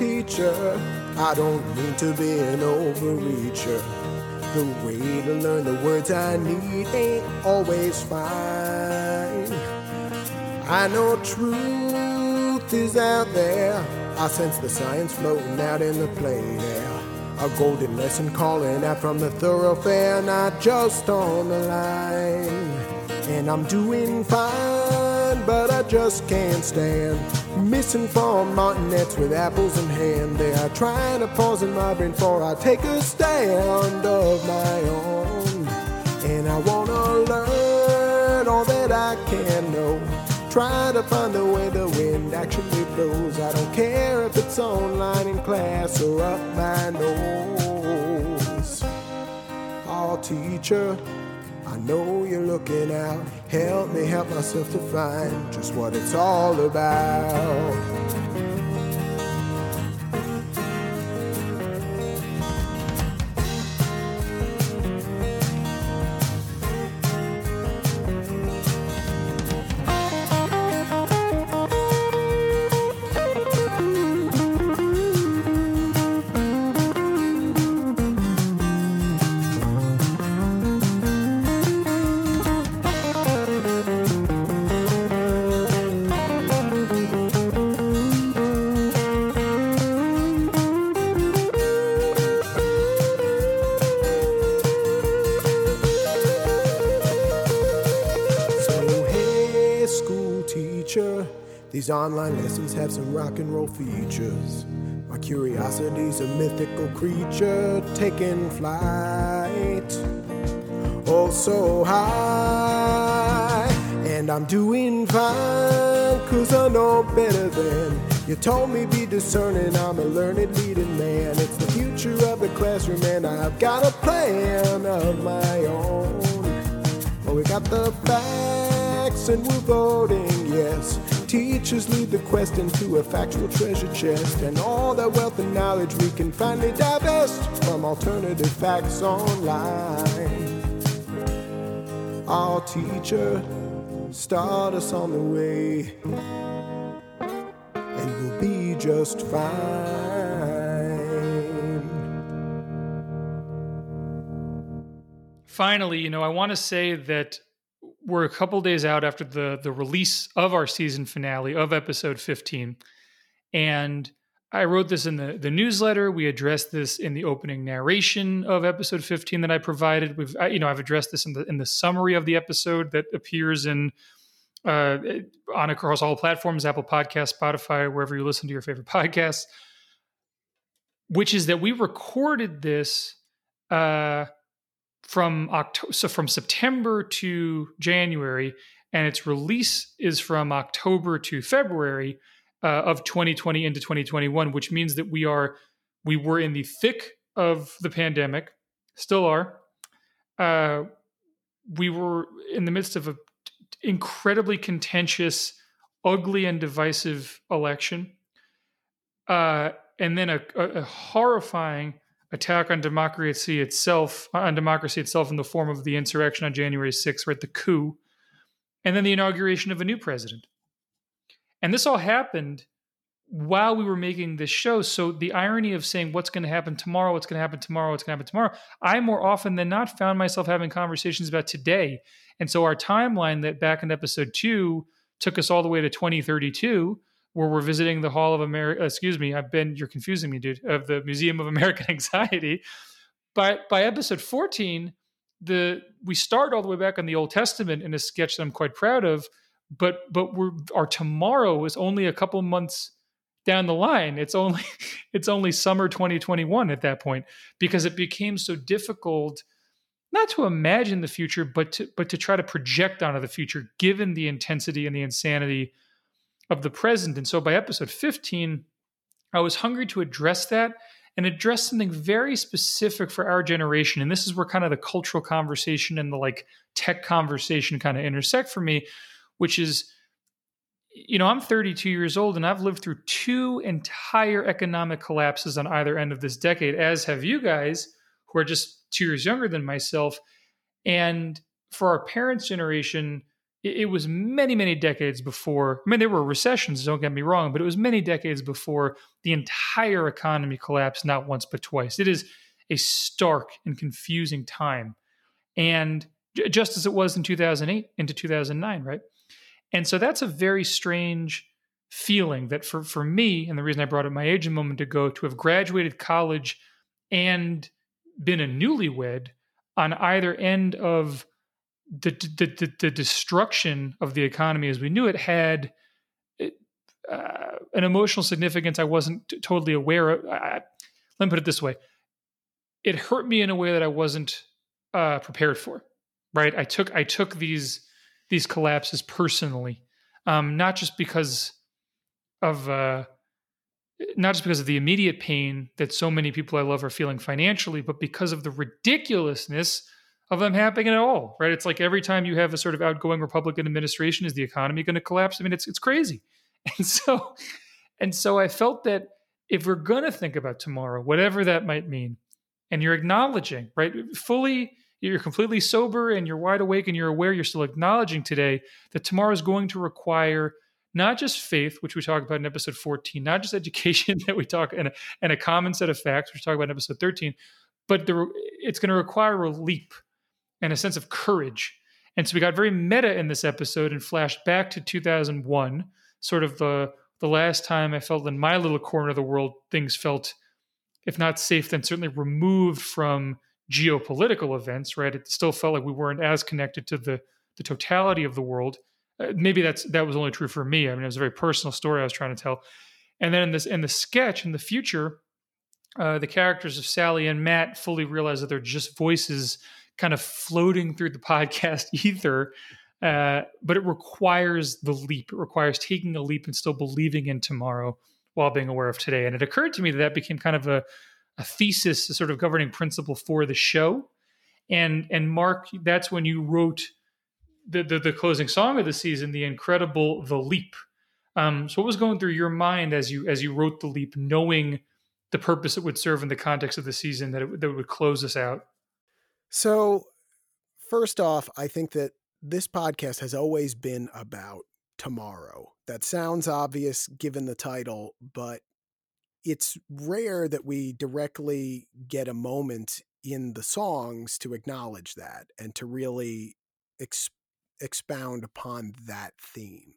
Teacher, I don't mean to be an overreacher. The way to learn the words I need ain't always fine. I know truth is out there. I sense the science floating out in the plain air. A golden lesson calling out from the thoroughfare, not just on the line. And I'm doing fine, but I just can't stand misinformed martinets with apples in hand. They are trying to poison my brain before I take a stand of my own. And I wanna learn all that I can know. Try to find the way the wind actually blows. I don't care if it's online in class or up my nose. Oh, teacher, know you're looking out. Help me help myself to find just what it's all about. Online lessons have some rock and roll features. My curiosity's a mythical creature taking flight. Oh, so high. And I'm doing fine, cause I know better than you told me be discerning. I'm a learned leading man. It's the future of the classroom, and I've got a plan of my own. Well, we got the facts, and we're voting yes. Teachers lead the quest into a factual treasure chest, and all that wealth and knowledge we can finally divest from alternative facts online. Our teacher, start us on the way, and we'll be just fine. Finally, you know, I want to say that we're a couple days out after the the release of our season finale of episode 15 and I wrote this in the, the newsletter. We addressed this in the opening narration of episode 15 that I provided. We've, I, you know, I've addressed this in the in the summary of the episode that appears in uh, on across all platforms, Apple Podcast, Spotify, wherever you listen to your favorite *laughs* podcasts. Which is that we recorded this uh, from October, so from September to January, and its release is from October to February uh, of 2020 into 2021, which means that we are we were in the thick of the pandemic, still are. Uh, we were in the midst of an incredibly contentious, ugly, and divisive election, uh, and then a, a, a horrifying attack on democracy itself, uh, on democracy itself in the form of the insurrection on January 6th, right, the coup, and then the inauguration of a new president. And this all happened while we were making this show. So the irony of saying what's going to happen tomorrow, what's going to happen tomorrow, what's going to happen tomorrow, I more often than not found myself having conversations about today. And so our timeline that back in episode two took us all the way to 2032, where we're visiting the Hall of America. Uh, excuse me, I've been you're confusing me, dude. Of the Museum of American *laughs* Anxiety. But by episode 14, the we start all the way back on the Old Testament in a sketch that I'm quite proud of but but we're our tomorrow is only a couple months down the line it's only *laughs* it's only summer 2021 at that point because it became so difficult not to imagine the future but to but to try to project onto the future given the intensity and the insanity of the present and so by episode 15 i was hungry to address that and address something very specific for our generation and this is where kind of the cultural conversation and the like tech conversation kind of intersect for me which is you know, I'm 32 years old and I've lived through two entire economic collapses on either end of this decade, as have you guys, who are just two years younger than myself. And for our parents' generation, it, was many, many decades before. I mean, there were recessions, don't get me wrong, but it was many decades before the entire economy collapsed, not once, but twice. It is a stark and confusing time. And just as it was in 2008 into 2009, right? And so that's a very strange feeling that for, for me, and the reason I brought up my age a moment ago, to have graduated college and been a newlywed on either end of the, the, the, the destruction of the economy as we knew it had uh, an emotional significance I wasn't t- totally aware of. I, let me put it this way it hurt me in a way that I wasn't uh, prepared for. Right? I took I took these these collapses personally, um, not just because of uh, not just because of the immediate pain that so many people I love are feeling financially, but because of the ridiculousness of them happening at all. Right? It's like every time you have a sort of outgoing Republican administration, is the economy going to collapse? I mean, it's it's crazy, *laughs* and so and so I felt that if we're going to think about tomorrow, whatever that might mean, and you're acknowledging, right, fully you're completely sober and you're wide awake and you're aware you're still acknowledging today that tomorrow is going to require not just faith, which we talk about in episode 14, not just *laughs* education that we talk and and a common set of facts, which we talk about in episode 13, but the, it's going to require a leap and a sense of courage. And so we got very meta in this episode and flashed back to 2001, sort of the the last time I felt in my little corner of the world things felt, if not safe, then certainly removed from geopolitical events, right? It still felt like we weren't as connected to the, the totality of the world Uh, maybe that's that was only true for me. I mean, it was a very personal story I was trying to tell. And then in this in the sketch in the future, uh, the characters of Sally and Matt fully realize that they're just voices kind of floating through the *laughs* podcast ether. Uh, but it requires the leap. It requires taking a leap and still believing in tomorrow while being aware of today. And it occurred to me that that became kind of a, a thesis, a sort of governing principle for the show. And and Mark, that's when you wrote the the, the closing song of the season, the incredible "The Leap." Um, so, what was going through your mind as you as you wrote "The Leap," knowing the purpose it would serve in the context of the season that it, that it would close us out? So, first off, I think that this podcast has always been about tomorrow. That sounds obvious given the title, but it's rare that we directly get a moment in the songs to acknowledge that and to really ex- expound upon that theme.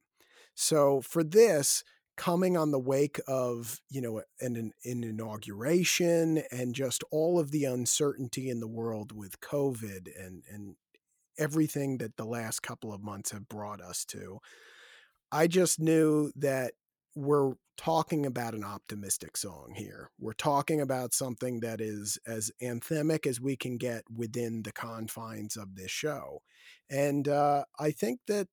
So for this, coming on the wake of you know an, an, inauguration and just all of the uncertainty in the world with COVID and and everything that the last couple of months have brought us to, I just knew that we're talking about an optimistic song here. We're talking about something that is as anthemic as we can get within the confines of this show. And uh, I think that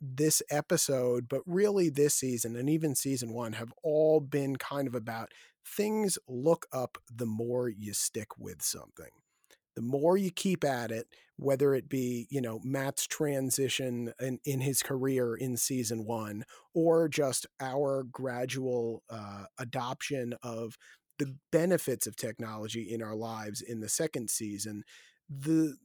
this episode, but really this season and even season one, have all been kind of about things look up the more you stick with something. The more you keep at it, whether it be, you know, Matt's transition in, in his career in season one, or just our gradual uh, adoption of the benefits of technology in our lives in the second season, the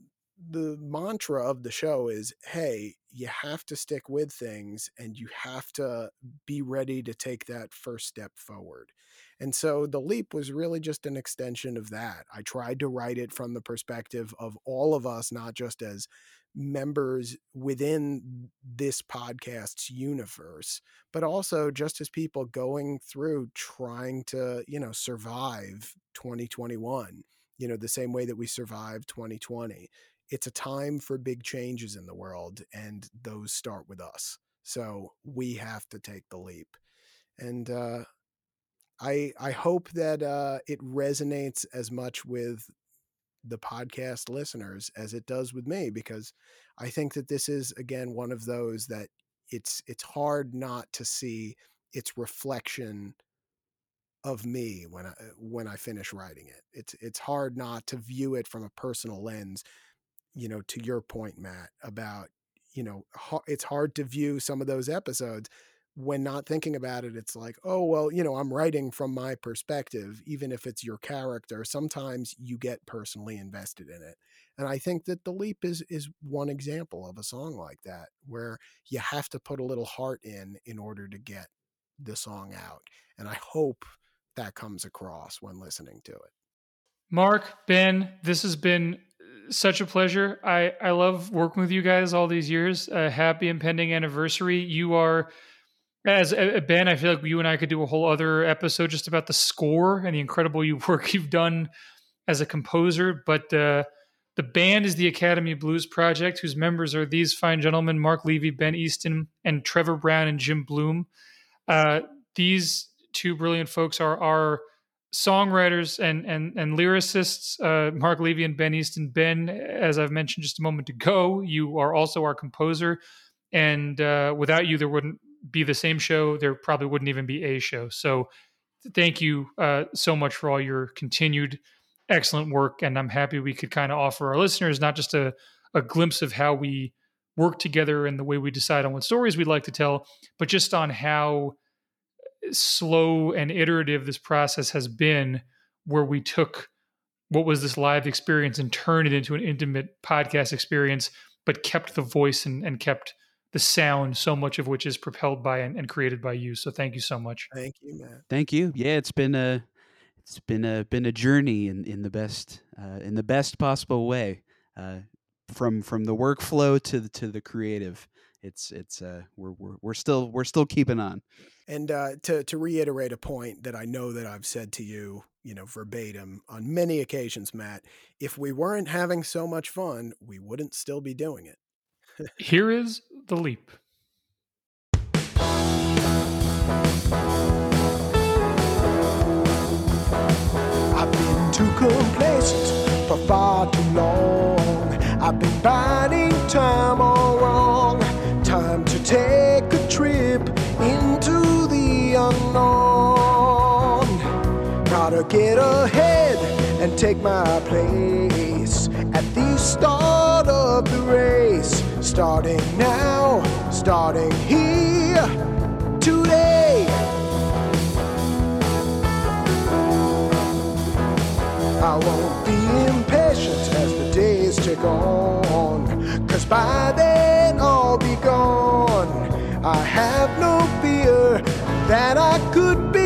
the mantra of the show is hey you have to stick with things and you have to be ready to take that first step forward and so the leap was really just an extension of that. I tried to write it from the perspective of all of us, not just as members within this podcast's universe, but also just as people going through trying to, you know, survive 2021, you know, the same way that we survived 2020. It's a time for big changes in the world, and those start with us. So we have to take the leap. And uh, I I hope that uh, it resonates as much with the podcast listeners as it does with me because I think that this is again one of those that it's it's hard not to see its reflection of me when I when I finish writing it. It's it's hard not to view it from a personal lens. You know, to your point, Matt, about you know, it's hard to view some of those episodes when not thinking about it, it's like, oh, well, you know, I'm writing from my perspective, even if it's your character. Sometimes you get personally invested in it. And I think that The Leap is is one example of a song like that, where you have to put a little heart in in order to get the song out. And I hope that comes across when listening to it. Mark, Ben, this has been such a pleasure. I, I love working with you guys all these years. A happy impending anniversary. You are as uh, Ben, I feel like you and I could do a whole other episode just about the score and the incredible *laughs* work you've done as a composer. But uh, the band is the Academy Blues Project, whose members are these fine gentlemen: Mark Levy, Ben Easton, and Trevor Brown and Jim Bloom. Uh, these two brilliant folks are our songwriters and and and lyricists. Uh, Mark Levy and Ben Easton. Ben, as I've mentioned just a moment ago, you are also our composer, and uh, without you, there wouldn't be the same show, there probably wouldn't even be a show. So thank you uh, so much for all your continued excellent work. And I'm happy we could kind of offer our listeners not just a, a glimpse of how we work together and the way we decide on what stories we'd like to tell, but just on how slow and iterative this process has been, where we took what was this live experience and turned it into an intimate podcast experience, but kept the voice and, and kept the sound, so much of which is propelled by and, and created by you. So thank you so much. Thank you, man. Thank you. Yeah, it's been a it's been a been a journey in in the best uh, in the best possible way. Uh, from from the workflow to the to the creative it's it's uh we're we're, we're still we're still keeping on and uh to to reiterate a point that i know that i've said to you you know verbatim on many occasions matt if we weren't having so much fun we wouldn't still be doing it Here is the leap. I've been too complacent for far too long. I've been biding time all get ahead and take my place at the start of the race. Starting now, starting here today. I won't be impatient as the days tick on. Cause by then I'll be gone. I have no fear that I could be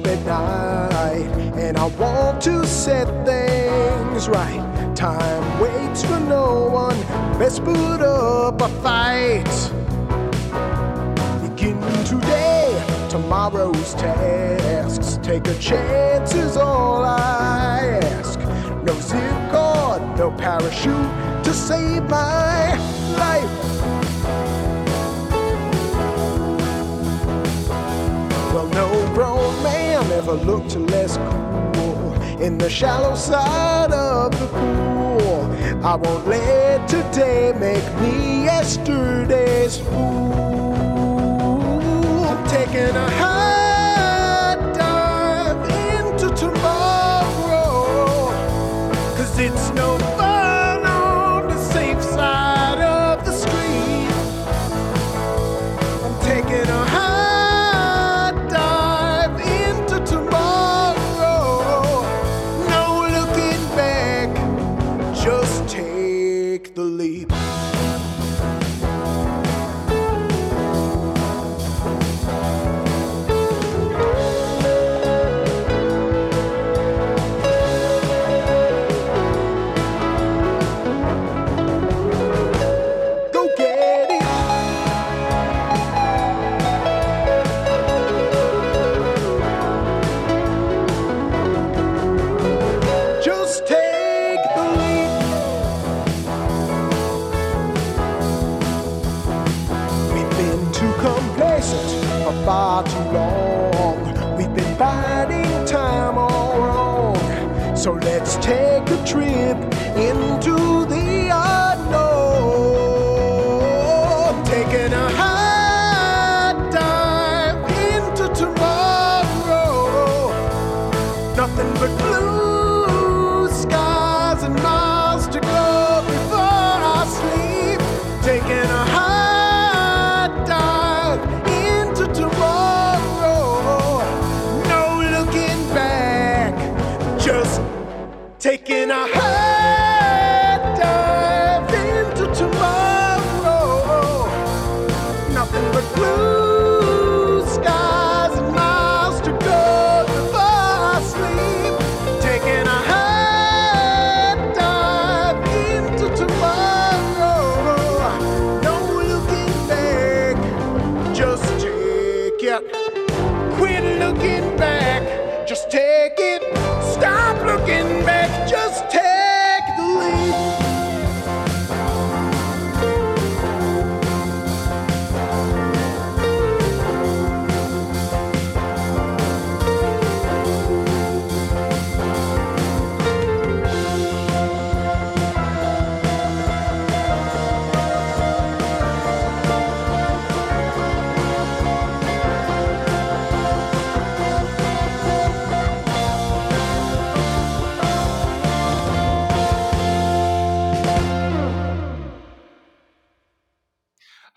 up at night, and I want to set things right. Time waits for no one, best put up a fight. Begin today, tomorrow's tasks. Take a chance is all I ask. No zip cord, no parachute to save my life. Well, no grown man ever looked less cool in the shallow side of the pool. I won't let today make me yesterday's fool. Taking a high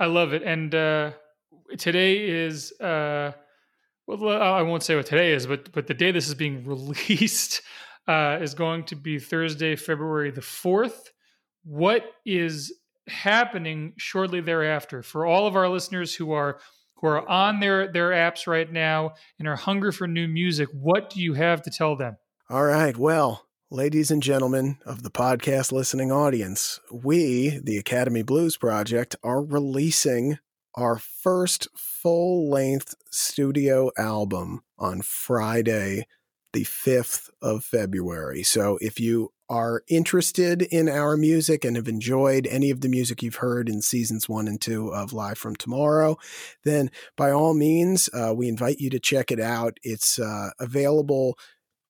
I love it. And uh, today is uh, well, I won't say what today is, but but the day this is being *laughs* released, uh, is going to be Thursday, February the 4th. What is happening shortly thereafter for all of our listeners who are who are on their their apps right now and are hungry for new music what do you have to tell them All right. Well, ladies and gentlemen of the podcast listening audience, we, the Academy Blues Project, are releasing our first full length studio album on Friday, the 5th of February. So if you are interested in our music and have enjoyed any of the music you've heard in seasons one and two of Live from Tomorrow, then by all means, uh, we invite you to check it out. It's uh, available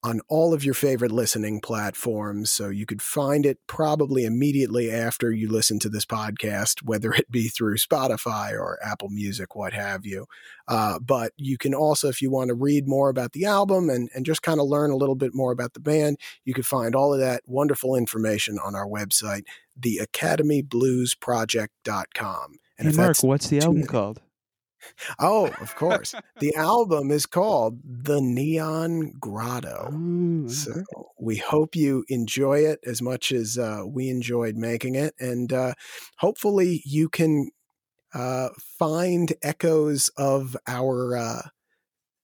on all of your favorite listening platforms. So you could find it probably immediately after you listen to this podcast, whether it be through Spotify or Apple Music, what have you. Uh, but you can also, if you want to read more about the album and, and just kind of learn a little bit more about the band, you can find all of that wonderful information on our website, theacademybluesproject.com. And hey, if Mark, what's the album called? Oh, of course. *laughs* the album is called The Neon Grotto. Oh, So okay. we hope you enjoy it as much as uh, we enjoyed making it, and uh, hopefully you can uh, find echoes of our uh,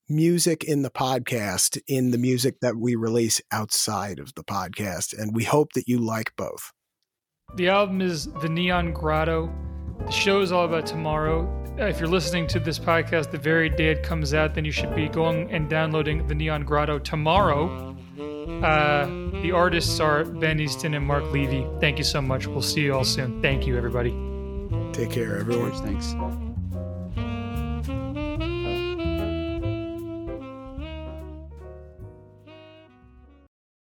music in the podcast in the music that we release outside of the podcast, and we hope that you like both. The album is The Neon Grotto. The show is all about tomorrow. Uh, If you're listening to this podcast the very day it comes out, then you should be going and downloading The Neon Grotto tomorrow. Uh, the artists are Ben Easton and Mark Levy. Thank you so much. We'll see you all soon. Thank you, everybody. Take care, everyone. Thanks.